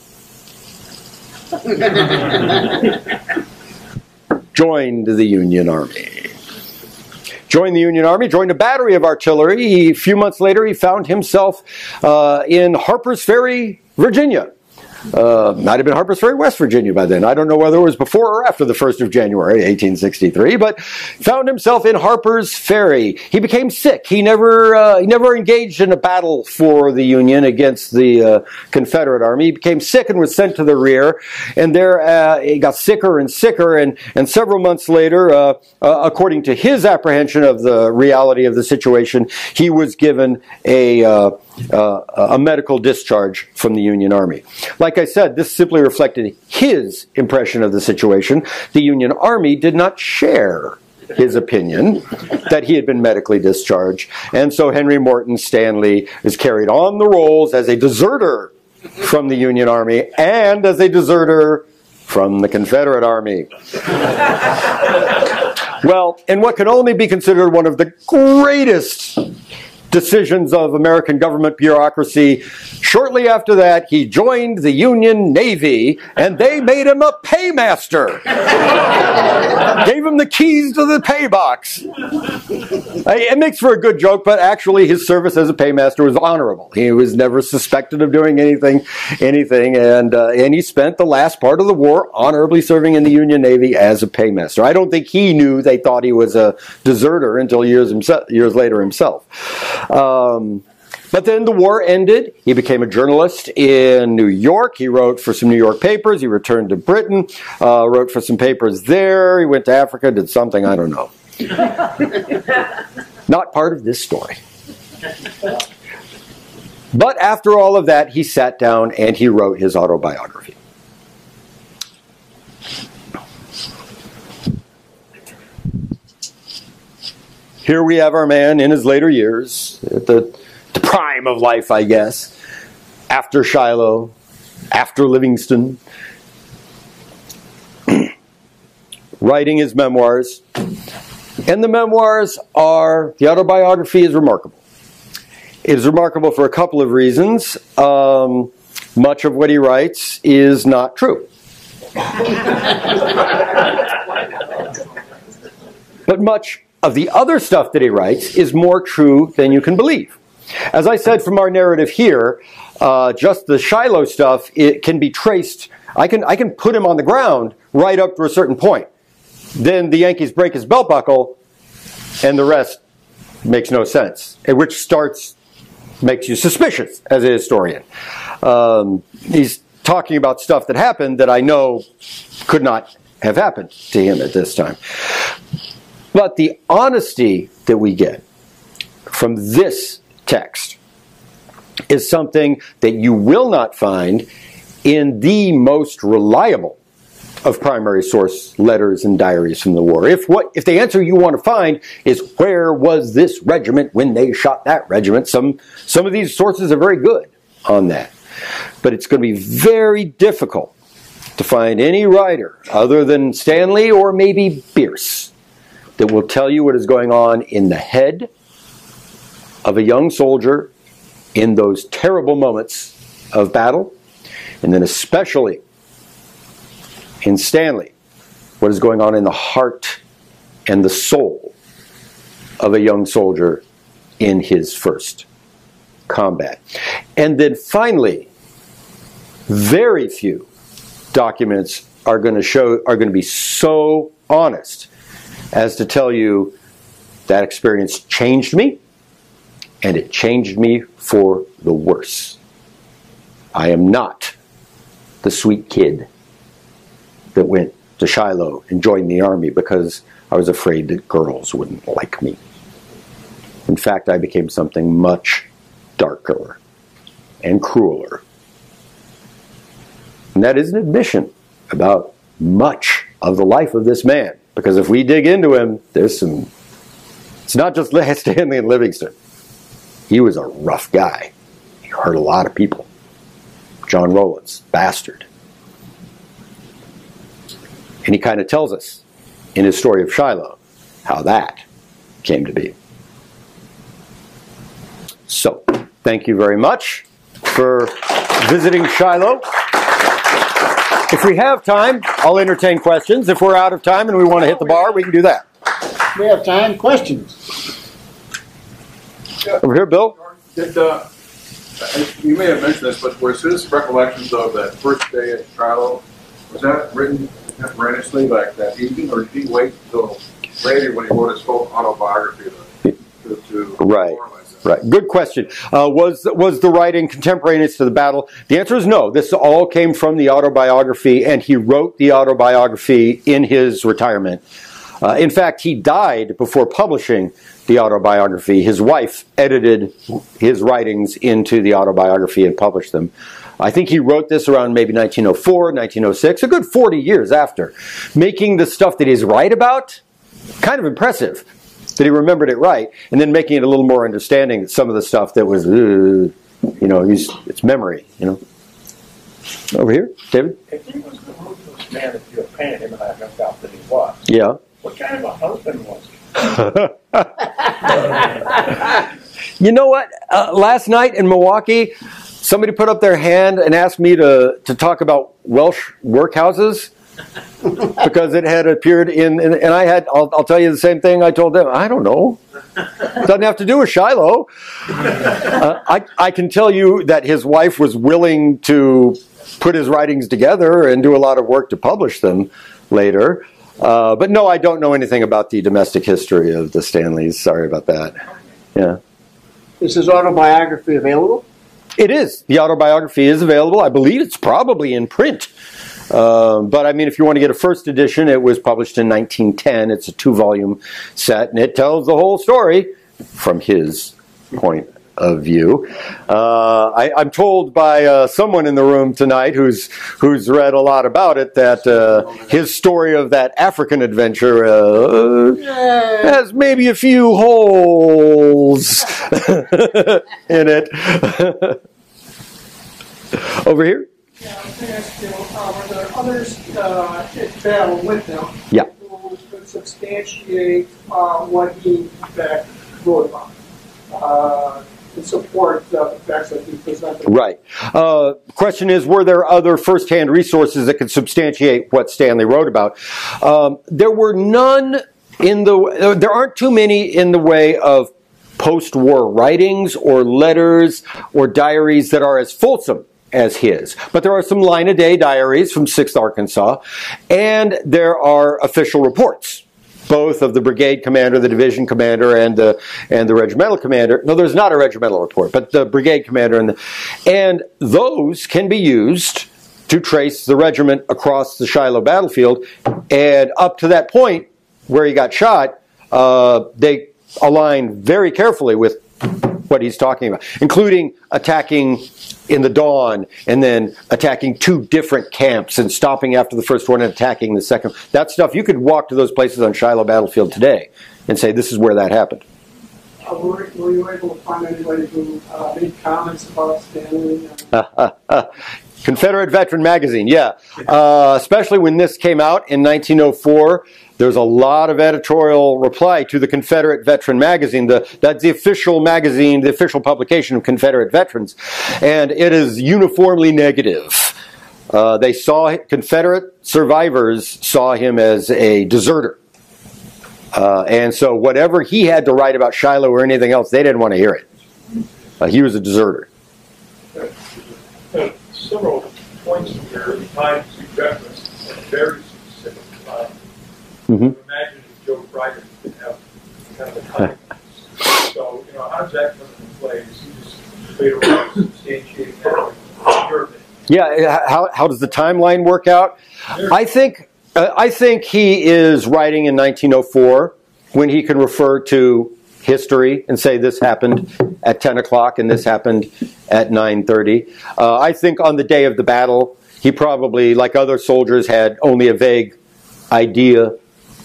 joined the Union Army. Joined the Union Army, joined a battery of artillery. He, a few months later, he found himself uh, in Harper's Ferry, Virginia. Uh, might have been Harper's Ferry, West Virginia by then. I don't know whether it was before or after the 1st of January, 1863, but found himself in Harper's Ferry. He became sick. He never, uh, he never engaged in a battle for the Union against the uh, Confederate Army. He became sick and was sent to the rear. And there uh, he got sicker and sicker. And, and several months later, uh, according to his apprehension of the reality of the situation, he was given a uh, a medical discharge from the Union Army. Like I said, this simply reflected his impression of the situation. The Union Army did not share his opinion that he had been medically discharged. And so Henry Morton Stanley is carried on the rolls as a deserter from the Union Army and as a deserter from the Confederate Army. well, in what can only be considered one of the greatest decisions of American government bureaucracy. Shortly after that, he joined the Union Navy and they made him a paymaster. Gave him the keys to the pay box. It makes for a good joke, but actually his service as a paymaster was honorable. He was never suspected of doing anything, anything, and uh, and he spent the last part of the war honorably serving in the Union Navy as a paymaster. I don't think he knew they thought he was a deserter until years himself, years later himself. Um, but then the war ended. He became a journalist in New York. He wrote for some New York papers. He returned to Britain, uh, wrote for some papers there. He went to Africa, did something, I don't know. Not part of this story. But after all of that, he sat down and he wrote his autobiography. Here we have our man in his later years, at the, the prime of life, I guess, after Shiloh, after Livingstone, writing his memoirs. And the memoirs are, the autobiography is remarkable. It is remarkable for a couple of reasons. Um, much of what he writes is not true. but much of the other stuff that he writes is more true than you can believe. As I said from our narrative here, uh, just the Shiloh stuff it can be traced. I can I can put him on the ground right up to a certain point. Then the Yankees break his belt buckle, and the rest makes no sense. Which starts makes you suspicious as a historian. Um, he's talking about stuff that happened that I know could not have happened to him at this time. But the honesty that we get from this text is something that you will not find in the most reliable of primary source letters and diaries from the war. If what if the answer you want to find is where was this regiment when they shot that regiment, some some of these sources are very good on that. But it's going to be very difficult to find any writer other than Stanley or maybe Bierce that will tell you what is going on in the head of a young soldier in those terrible moments of battle, and then especially in Stanley, what is going on in the heart and the soul of a young soldier in his first combat. And then finally, very few documents are going to show are going to be so honest as to tell you that experience changed me and it changed me for the worse. I am not the sweet kid that went to Shiloh and joined the army because I was afraid that girls wouldn't like me. In fact, I became something much darker and crueler. And that is an admission about much of the life of this man. Because if we dig into him, there's some. It's not just Stanley and Livingstone. He was a rough guy. He hurt a lot of people. John Rowlands, bastard. And he kind of tells us in his story of Shiloh how that came to be. So, thank you very much for visiting Shiloh. If we have time, I'll entertain questions. If we're out of time and we want to hit the bar, we can do that. We have time. Questions? Over here, Bill. Did, uh, you may have mentioned this, but was his recollections of that first day at trial, was that written contemporaneously like that evening, or did he wait until later when he wrote his full autobiography to, to, to Right. Right. Good question. Uh, was was the writing contemporaneous to the battle? The answer is no. This all came from the autobiography, and he wrote the autobiography in his retirement. Uh, in fact, he died before publishing the autobiography. His wife edited his writings into the autobiography and published them. I think he wrote this around maybe 1904, 1906, a good 40 years after. Making the stuff that he's right about kind of impressive that he remembered it right, and then making it a little more understanding that some of the stuff that was, uh, you know, he's, it's memory, you know. Over here, David? If he was the ruthless man that you had painted him, and I no doubt that he was, Yeah. what kind of a husband was he? You know what? Uh, last night in Milwaukee, somebody put up their hand and asked me to, to talk about Welsh workhouses because it had appeared in, in and I had, I'll, I'll tell you the same thing I told them. I don't know. Doesn't have to do with Shiloh. Uh, I, I can tell you that his wife was willing to put his writings together and do a lot of work to publish them later. Uh, but no, I don't know anything about the domestic history of the Stanleys. Sorry about that. Yeah. Is his autobiography available? It is. The autobiography is available. I believe it's probably in print. Um, but I mean, if you want to get a first edition, it was published in 1910. It's a two volume set, and it tells the whole story from his point of view. Uh, I, I'm told by uh, someone in the room tonight who's who's read a lot about it that uh, his story of that African adventure uh, has maybe a few holes in it. Over here. Yeah, I was gonna ask you, uh, were there others, uh, in battle with them? Yeah. Who- Since substantiate uh, what he in fact wrote about, uh, to support uh, the facts that he presented. Right. Uh, question is, were there other first-hand resources that could substantiate what Stanley wrote about? Um, there were none in the. There aren't too many in the way of post-war writings or letters or diaries that are as fulsome as his. But there are some line a day diaries from 6th Arkansas, and there are official reports, both of the brigade commander, the division commander, and the and the regimental commander. No, there's not a regimental report, but the brigade commander and the, and those can be used to trace the regiment across the Shiloh battlefield, and up to that point where he got shot, uh, they align very carefully with what he's talking about, including attacking in the dawn and then attacking two different camps and stopping after the first one and attacking the second. That stuff, you could walk to those places on Shiloh battlefield today and say, this is where that happened. Uh, were, were you able to find anybody who uh, made comments about Stanley? Confederate Veteran Magazine, yeah. Uh, especially when this came out in 1904, there's a lot of editorial reply to the Confederate Veteran Magazine. The, that's the official magazine, the official publication of Confederate veterans, and it is uniformly negative. Uh, they saw Confederate survivors saw him as a deserter. Uh, and so whatever he had to write about Shiloh or anything else, they didn't want to hear it. Uh, he was a deserter. Several points in here tied to very Mhm. Imagine if Joe Biden could have kind of a time. so, you know, how does that come into play? Is he just later on substantiating that? in Your opinion? Yeah, how, how does the timeline work out? I think uh, I think he is writing in 1904 when he can refer to history and say this happened at 10 o'clock and this happened at 9:30. Uh, I think on the day of the battle, he probably, like other soldiers, had only a vague idea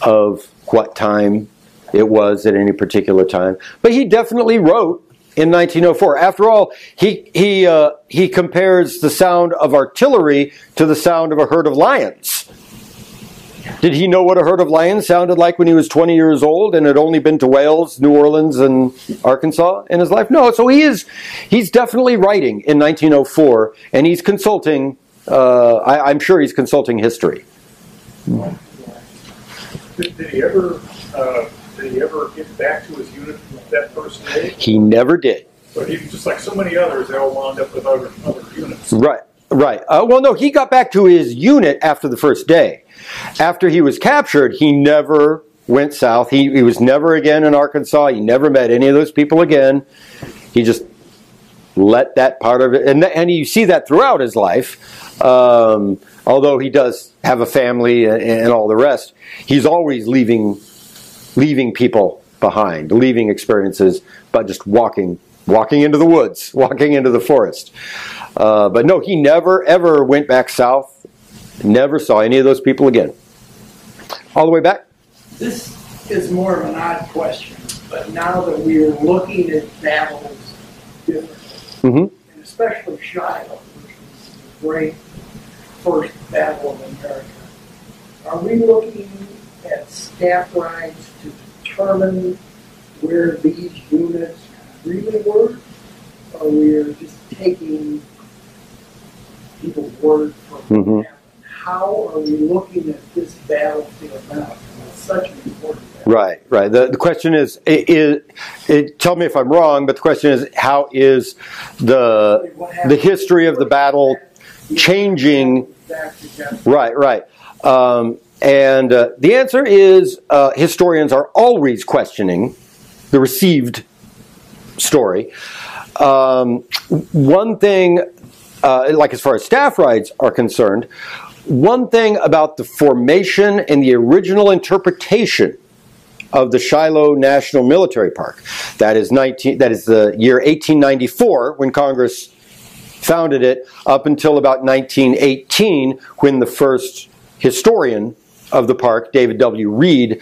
of what time it was at any particular time. But he definitely wrote in 1904. After all, he he uh, he compares the sound of artillery to the sound of a herd of lions. Did he know what a herd of lions sounded like when he was 20 years old and had only been to Wales, New Orleans, and Arkansas in his life? No. So he is he's definitely writing in 1904, and he's consulting. Uh, I, I'm sure he's consulting history. Did, did he ever, uh, did he ever get back to his unit that first day? He never did. But he, just like so many others, they all wound up with other, other units. Right, right. Uh, well, no, he got back to his unit after the first day. After he was captured, he never went south. He, he was never again in Arkansas. He never met any of those people again. He just let that part of it, and, and you see that throughout his life. Um, although he does have a family and, and all the rest, he's always leaving, leaving people behind, leaving experiences, but just walking, walking into the woods, walking into the forest. Uh, but no, he never ever went back south. Never saw any of those people again. All the way back. This is more of an odd question, but now that we are looking at battles differently, hmm and especially Shiloh, which was great first battle of America, are we looking at staff rides to determine where these units really were? Or we are just taking people's word for what Mhm. How are we looking at this battlefield now? It's such an important battle. Right, right. The, the question is, i i it, tell me if I'm wrong, but the question is, how is the the history of the battle changing Right, right. Um, and uh, the answer is uh, historians are always questioning the received story. Um, one thing, uh, like as far as staff rides are concerned, one thing about the formation and the original interpretation of the Shiloh National Military Park, that is 19, that is the year 1894 when Congress founded it up until about 1918 when the first historian of the park, David W. Reed,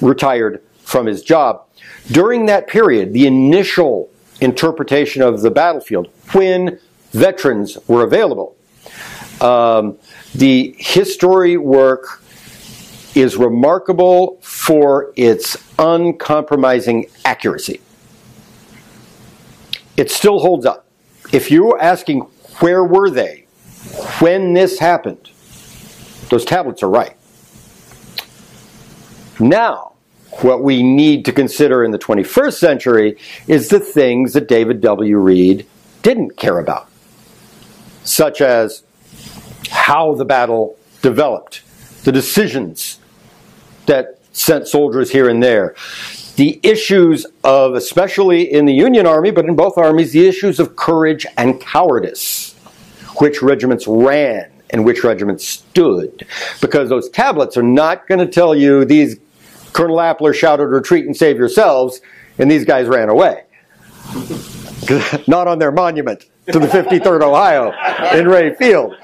retired from his job. During that period, the initial interpretation of the battlefield, when veterans were available, um, the history work is remarkable for its uncompromising accuracy. It still holds up. If you're asking where were they when this happened, those tablets are right. Now, what we need to consider in the 21st century is the things that David W. Reed didn't care about, such as how the battle developed, the decisions that sent soldiers here and there, the issues of, especially in the Union Army, but in both armies, the issues of courage and cowardice, which regiments ran and which regiments stood. Because those tablets are not going to tell you these Colonel Appler shouted, retreat and save yourselves, and these guys ran away. not on their monument to the 53rd Ohio in Rea Field.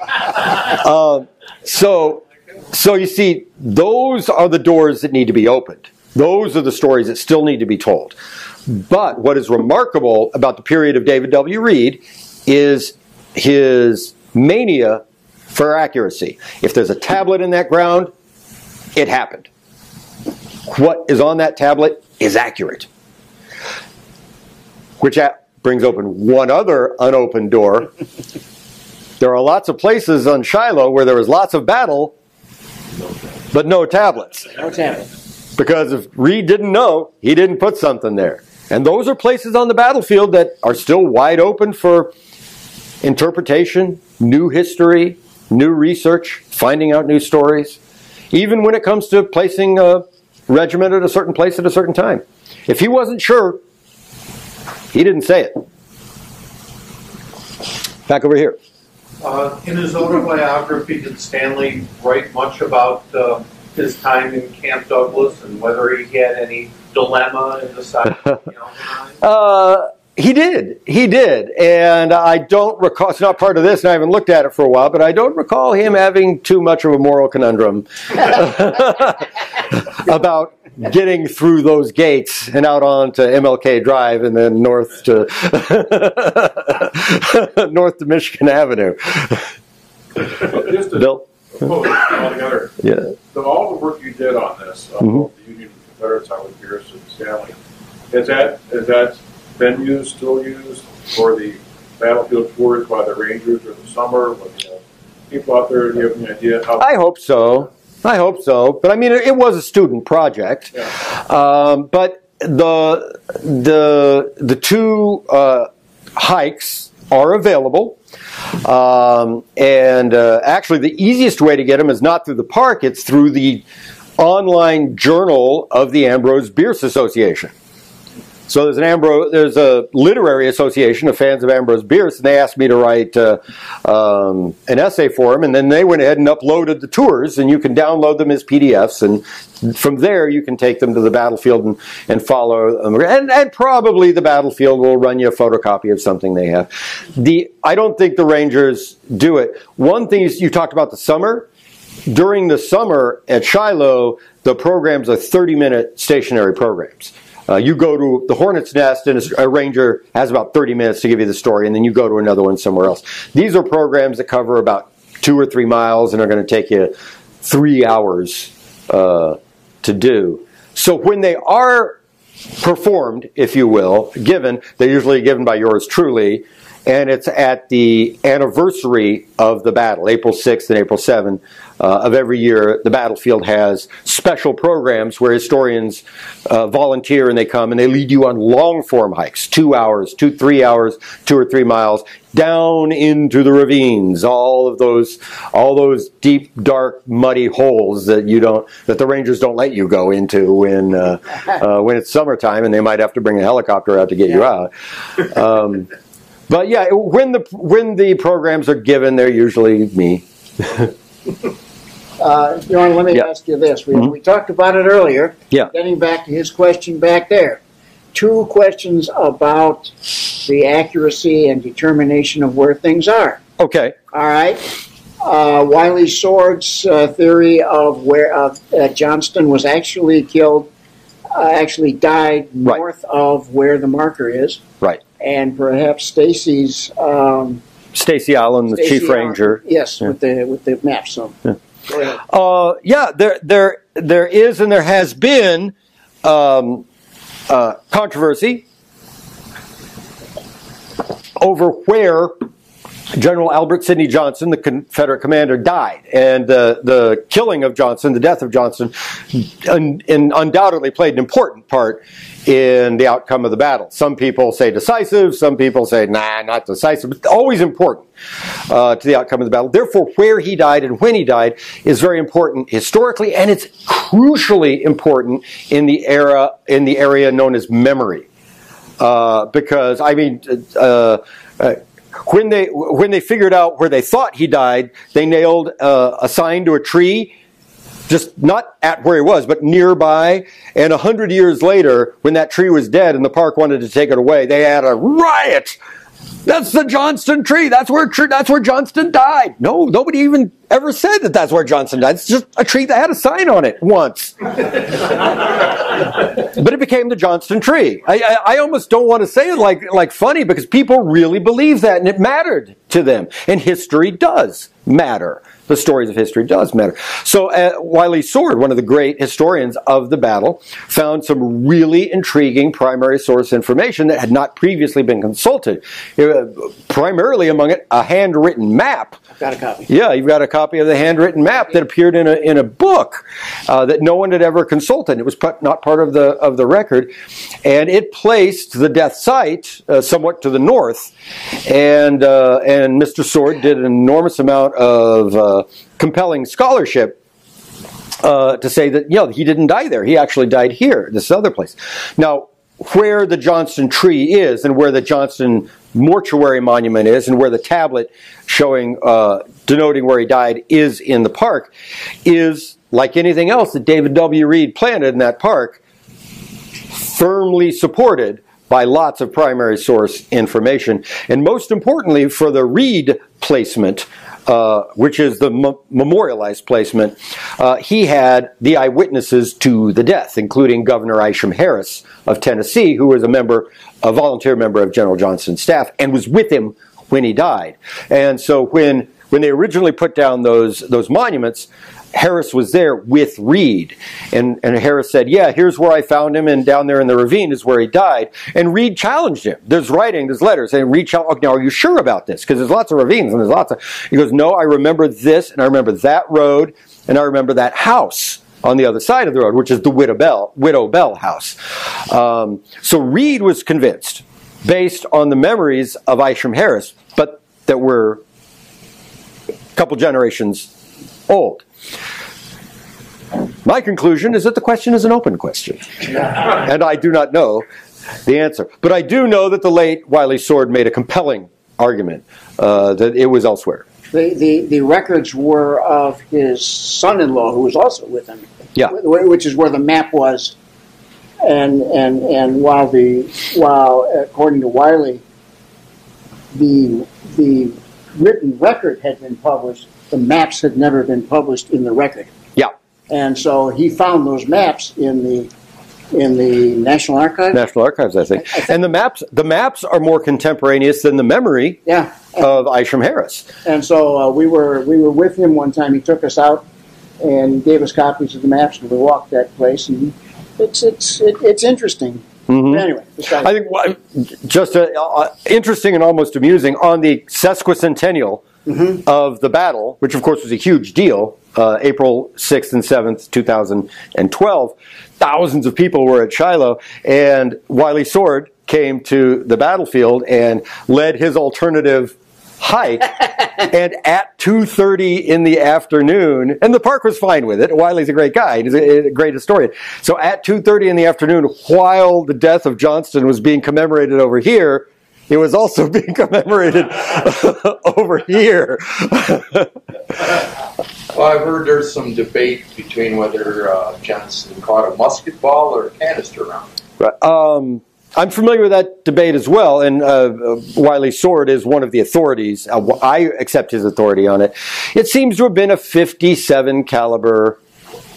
Um, so, so you see, those are the doors that need to be opened. Those are the stories that still need to be told. But what is remarkable about the period of David W. Reed is his mania for accuracy. If there's a tablet in that ground, it happened. What is on that tablet is accurate. Which brings open one other unopened door. there are lots of places on Shiloh where there was lots of battle, but no tablets. No tablet. Because if Reed didn't know, he didn't put something there. And those are places on the battlefield that are still wide open for interpretation, new history, new research, finding out new stories, even when it comes to placing a regiment at a certain place at a certain time. If he wasn't sure, he didn't say it. Back over here. Uh, in his autobiography, did Stanley write much about uh, his time in Camp Douglas and whether he had any dilemma in deciding? You know, Uh, he did. He did. And I don't recall, it's not part of this, and I haven't looked at it for a while, but I don't recall him having too much of a moral conundrum about getting through those gates and out onto MLK Drive and then north to north to Michigan Avenue. Just to Bill? Put it all together, Yeah. so all the work you did on this, on Mhm. the Union and Confederates, Howard Pierce and Stanley, is that, is that been used, still used for the battlefield tours by the Rangers or the summer, when, you know, people out there, do you have any idea how? I hope so. I hope so. But I mean, it, it was a student project. Yeah. Um, but the the the two uh, hikes are available, um, and uh, actually, the easiest way to get them is not through the park; it's through the online journal of the Ambrose Bierce Association. So there's an Ambrose, there's a literary association of fans of Ambrose Bierce, and they asked me to write uh, um, an essay for them, and then they went ahead and uploaded the tours, and you can download them as PDFs, and from there you can take them to the battlefield and, and follow them, and, and probably the battlefield will run you a photocopy of something they have. The I don't think the Rangers do it. One thing is you talked about the summer. During the summer at Shiloh, the programs are 30 minute stationary programs. Uh, you go to the Hornet's Nest, and a, ranger has about 30 minutes to give you the story, and then you go to another one somewhere else. These are programs that cover about two or three miles and are going to take you three hours uh, to do. So when they are performed, if you will, given, they're usually given by yours truly, and it's at the anniversary of the battle, April 6th and April 7th uh, of every year. The battlefield has special programs where historians uh, volunteer and they come and they lead you on long form hikes, two hours, two, three hours, two or three miles, down into the ravines, all of those, all those deep, dark, muddy holes that you don't, that the rangers don't let you go into when, uh, uh, when it's summertime and they might have to bring a helicopter out to get you out. Um, but yeah, when the when the programs are given, they're usually me. Uh, Bjorn, let me Yeah. ask you this. We, Mhm. we talked about it earlier. Yeah. Getting back to his question back there. Two questions about the accuracy and determination of where things are. Okay. All right. Uh, Wiley Sword's uh, theory of where uh, uh, Johnston was actually killed, uh, actually died Right. north of where the marker is, Right. And perhaps Stacy's um, Stacy Allen, the Stacy chief Allen- ranger. Yes, Yeah. with the with the map. So Go ahead. Uh, yeah, there, there, there is, and there has been um, uh, controversy over where General Albert Sidney Johnston, the Confederate commander, died, and uh, the killing of Johnston, the death of Johnston, un- undoubtedly played an important part in the outcome of the battle. Some people say decisive, some people say nah, not decisive, but always important uh, to the outcome of the battle. Therefore, where he died and when he died is very important historically, and it's crucially important in the era in the area known as memory, uh, because I mean. Uh, uh, when they when they figured out where they thought he died, they nailed uh, a sign to a tree, just not at where he was, but nearby. And a hundred years later, when that tree was dead and the park wanted to take it away, they had a riot. That's the Johnston tree. That's where that's where Johnston died. No, nobody even ever said that that's where Johnston died. It's just a tree that had a sign on it once. but it became the Johnston tree. I, I, I, almost don't want to say it like like funny because people really believe that and it mattered to them. And history does matter the stories of history does matter. So uh, Wiley Sword, one of the great historians of the battle, found some really intriguing primary source information that had not previously been consulted. Uh, primarily among it, a handwritten map. I've got a copy. Yeah, you've got a copy of the handwritten map that appeared in a in a book uh, that no one had ever consulted. It was not part of the of the record, and it placed the death site uh, somewhat to the north. And uh, and Mr. Sword did an enormous amount of uh, compelling scholarship uh, to say that you know he didn't die there. He actually died here, this other place. Now, where the Johnston tree is, and where the Johnston mortuary monument is, and where the tablet showing uh, denoting where he died is in the park, is like anything else that David W. Reed planted in that park, firmly supported by lots of primary source information, and most importantly, for the Reed placement uh, which is the m- memorialized placement, uh, he had the eyewitnesses to the death, including Governor Isham Harris of Tennessee, who was a member, a volunteer member of General Johnston's staff, and was with him when he died. And so when when they originally put down those those monuments, Harris was there with Reed. And, and Harris said, Yeah, here's where I found him, and down there in the ravine is where he died. And Reed challenged him. There's writing, there's letters, and Reed challenged, Now, are you sure about this? Because there's lots of ravines, and there's lots of. He goes, No, I remember this, and I remember that road, and I remember that house on the other side of the road, which is the Widow Bell, Widow Bell house. Um, so Reed was convinced, based on the memories of Isham Harris, but that were a couple generations old. My conclusion is that the question is an open question. and I do not know the answer. But I do know that the late Wiley Sword made a compelling argument uh, that it was elsewhere. The, the, the records were of his son in law, who was also with him. Yeah. Which is where the map was. And, and, and while, the, while, according to Wiley, the, the written record had been published, the maps had never been published in the record. Yeah. And so he found those maps in the in the National Archives. National Archives, I think. And the maps the maps are more contemporaneous than the memory yeah. of Isham Harris. And so uh, we were we were with him one time. He took us out and gave us copies of the maps, and we walked that place, and it's it's it, it's interesting. Mm-hmm. Anyway, I think just uh, uh, interesting and almost amusing on the sesquicentennial mm-hmm. of the battle, which of course was a huge deal. Uh, April 6th and 7th, 2012. Thousands of people were at Shiloh, and Wiley Sword came to the battlefield and led his alternative hike and at 2.30 in the afternoon and the park was fine with it wiley's a great guy he's a, a, great historian so at 2.30 in the afternoon while the death of johnston was being commemorated over here it was also being commemorated over here well i've heard there's some debate between whether uh, johnston caught a musket ball or a canister round right. um, I'm familiar with that debate as well, and uh, Wiley Sword is one of the authorities. Uh, I accept his authority on it. It seems to have been a 57 caliber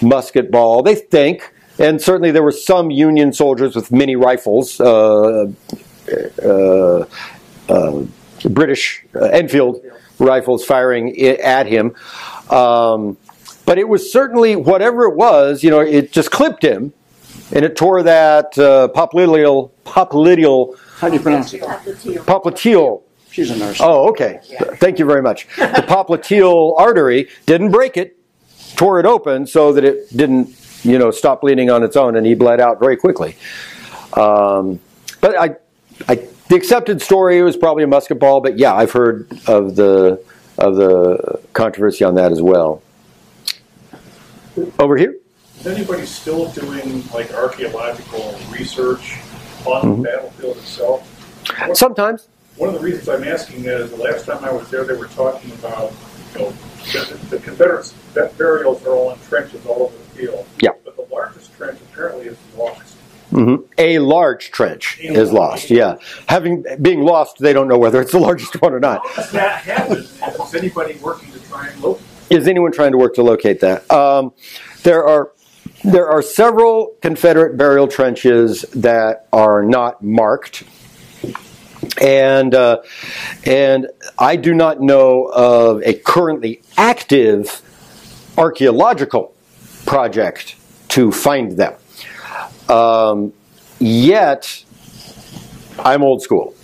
musket ball. They think, and certainly there were some Union soldiers with minie rifles, uh, uh, uh British uh, Enfield rifles firing at him. Um, but it was certainly whatever it was. You know, it just clipped him, and it tore that uh, popliteal popliteal How do you pronounce it? popliteal. She's a nurse. Oh, okay. Thank you very much. The popliteal artery didn't break it, tore it open so that it didn't, you know, stop bleeding on its own, and he bled out very quickly. Um, but I, I, the accepted story was probably a musket ball, but yeah, I've heard of the of the controversy on that as well. Over here. Is anybody still doing like archaeological research on Mm-hmm. the battlefield itself? Sometimes. One of the reasons I'm asking is the last time I was there, they were talking about, you know, the, the Confederates' burials are all in trenches all over the field. Yeah. But the largest trench apparently is lost. Hmm A large trench is lost. Yeah, having being lost, they don't know whether it's the largest one or not. That happen? Is anybody working to try and locate? Is anyone trying to work to locate that? Um, there are there are several Confederate burial trenches that are not marked, and uh, and I do not know of a currently active archaeological project to find them. Um, yet, I'm old school.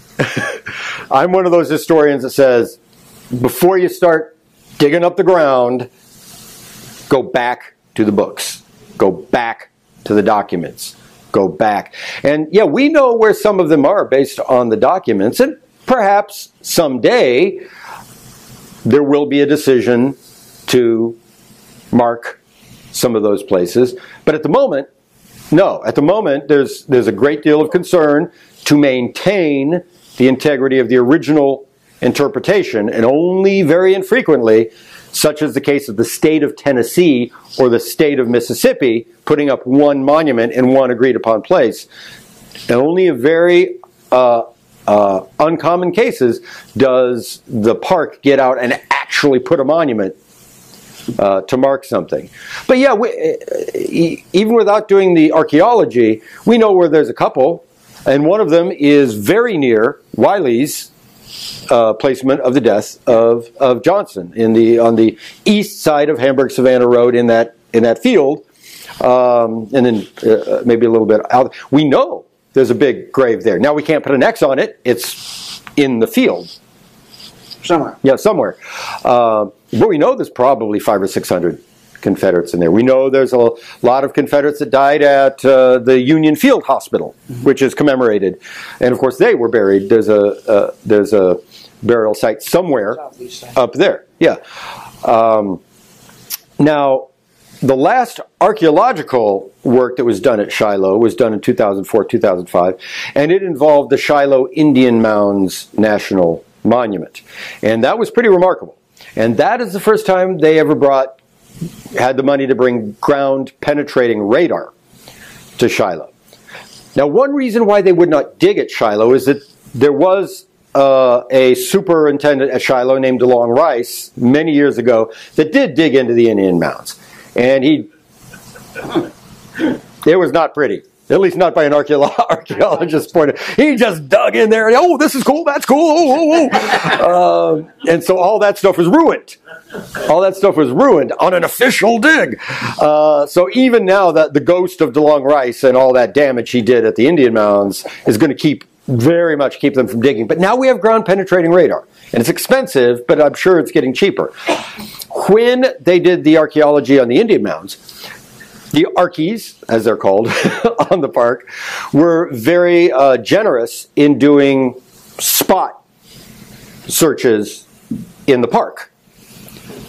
I'm one of those historians that says before you start digging up the ground, go back to the books, go back to the documents, go back. And yeah, we know where some of them are based on the documents, and perhaps someday there will be a decision to mark some of those places. But at the moment, no. At the moment, there's there's a great deal of concern to maintain the integrity of the original interpretation, and only very infrequently, such as the case of the state of Tennessee or the state of Mississippi, putting up one monument in one agreed upon place. And only in very uh, uh, uncommon cases does the park get out and actually put a monument uh, to mark something. But yeah, we, e- even without doing the archaeology, we know where there's a couple, and one of them is very near Wiley's uh, placement of the death of, of Johnston in the on the east side of Hamburg Savannah Road in that in that field, um, and then uh, maybe a little bit out. We know there's a big grave there. Now we can't put an X on it; it's in the field. Somewhere. Yeah, somewhere. Uh, but we know there's probably five or six hundred Confederates in there. We know there's a lot of Confederates that died at uh, the Union Field Hospital, which is commemorated, and of course they were buried. There's a uh, there's a burial site somewhere up there. Yeah. Um, now, the last archaeological work that was done at Shiloh was done in 2004 2005, and it involved the Shiloh Indian Mounds National Monument. And that was pretty remarkable. And that is the first time they ever brought, had the money to bring ground penetrating radar to Shiloh. Now, one reason why they would not dig at Shiloh is that there was uh, a superintendent at Shiloh named DeLong Rice many years ago that did dig into the Indian mounds. And he, it was not pretty. At least not by an archeolo- archaeologist's point of He just dug in there and, oh, this is cool, that's cool, oh, oh, oh. Um, and so all that stuff was ruined. All that stuff was ruined on an official dig. Uh, so even now, that the ghost of DeLong Rice and all that damage he did at the Indian mounds is going to keep very much keep them from digging. But now we have ground penetrating radar, and it's expensive, but I'm sure it's getting cheaper. When they did the archaeology on the Indian mounds, the Archies, as they're called on the park, were very uh, generous in doing spot searches in the park.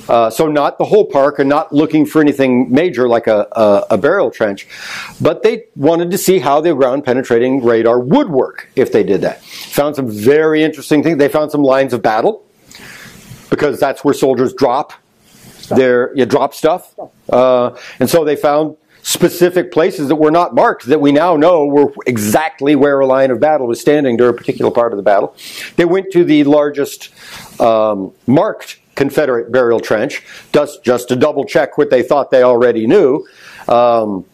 Uh, so not the whole park and not looking for anything major like a, a, a burial trench, but they wanted to see how the ground penetrating radar would work if they did that. Found some very interesting things. They found some lines of battle because that's where soldiers drop their you drop stuff, uh, and so they found specific places that were not marked that we now know were exactly where a line of battle was standing during a particular part of the battle. They went to the largest um, marked Confederate burial trench just, just to double check what they thought they already knew. Um,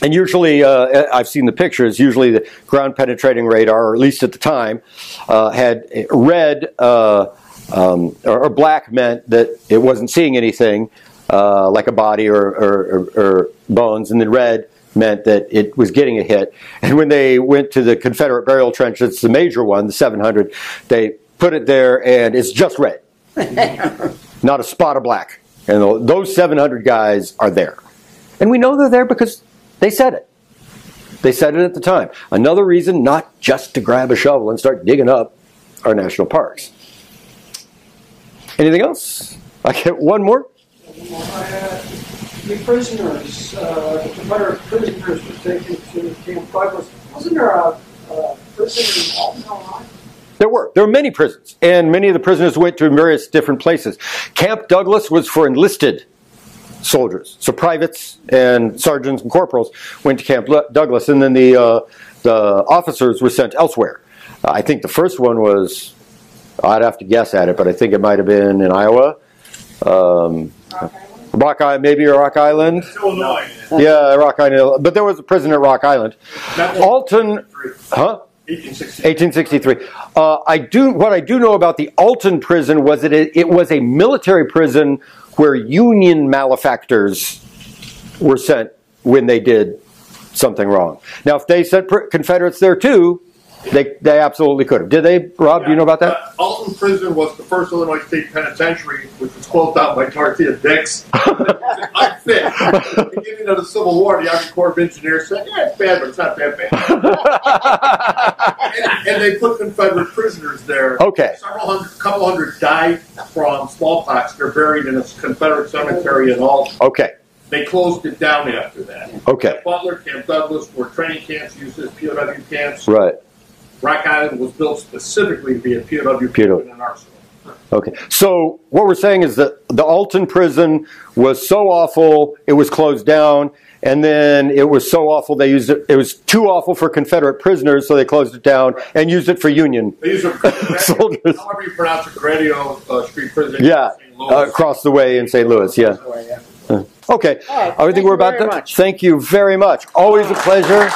and usually, uh, I've seen the pictures. Usually, the ground penetrating radar, or at least at the time, uh, had red uh, um, or, or black meant that it wasn't seeing anything. uh, like a body or, or, or, or bones, and then red meant that it was getting a hit. And when they went to the Confederate burial trench, it's the major one, the 700, they put it there and it's just red, not a spot of black. And those 700 guys are there. And we know they're there because they said it. They said it at the time. Another reason not just to grab a shovel and start digging up our national parks. Anything else? I get one more. Uh, The prisoners, uh, the Confederate prisoners were taken to Camp Douglas. Wasn't there a, a prisoner in Alton? There were. There were many prisons, and many of the prisoners went to various different places. Camp Douglas was for enlisted soldiers, so privates and sergeants and corporals went to Camp Douglas, and then the uh, the officers were sent elsewhere. I think the first one was, I'd have to guess at it, but I think it might have been in Iowa, um, Rock Island, maybe Rock Island. Illinois. Yeah, Rock Island. But there was a prison at Rock Island. Alton, huh? 1860. 1863. Uh, I do what I do know about the Alton prison was that it, it was a military prison where Union malefactors were sent when they did something wrong. Now, if they sent Confederates there too, they they absolutely could have. Did they, Rob? Do you know about that? Uh, Alton Prison was the first Illinois State Penitentiary, which was closed down by Dorothea Dix. It was unfit. At the beginning of the Civil War, the Army Corps of Engineers said, "Yeah, it's bad, but it's not that bad." and, and they put Confederate prisoners there. Okay. Several hundred, couple hundred died from smallpox. They're buried in a Confederate cemetery in Alton. Okay. They closed it down after that. Okay. Butler, Camp Douglas were training camps used as POW camps. Right. Rock Island was built specifically to be a POW POW. and an arsenal. Okay. So what we're saying is that the Alton prison was so awful, it was closed down, and then it was so awful they used it. It was too awful for Confederate prisoners, so they closed it down and used it for Union. They use a Soldiers. however you pronounce it, Gratiot uh, Street Prison. Yeah, in St. Louis. uh, across the way in St. Louis. Yeah. So, yeah. Okay. All right, I think thank we're about very done. much. Thank you very much. Always a pleasure.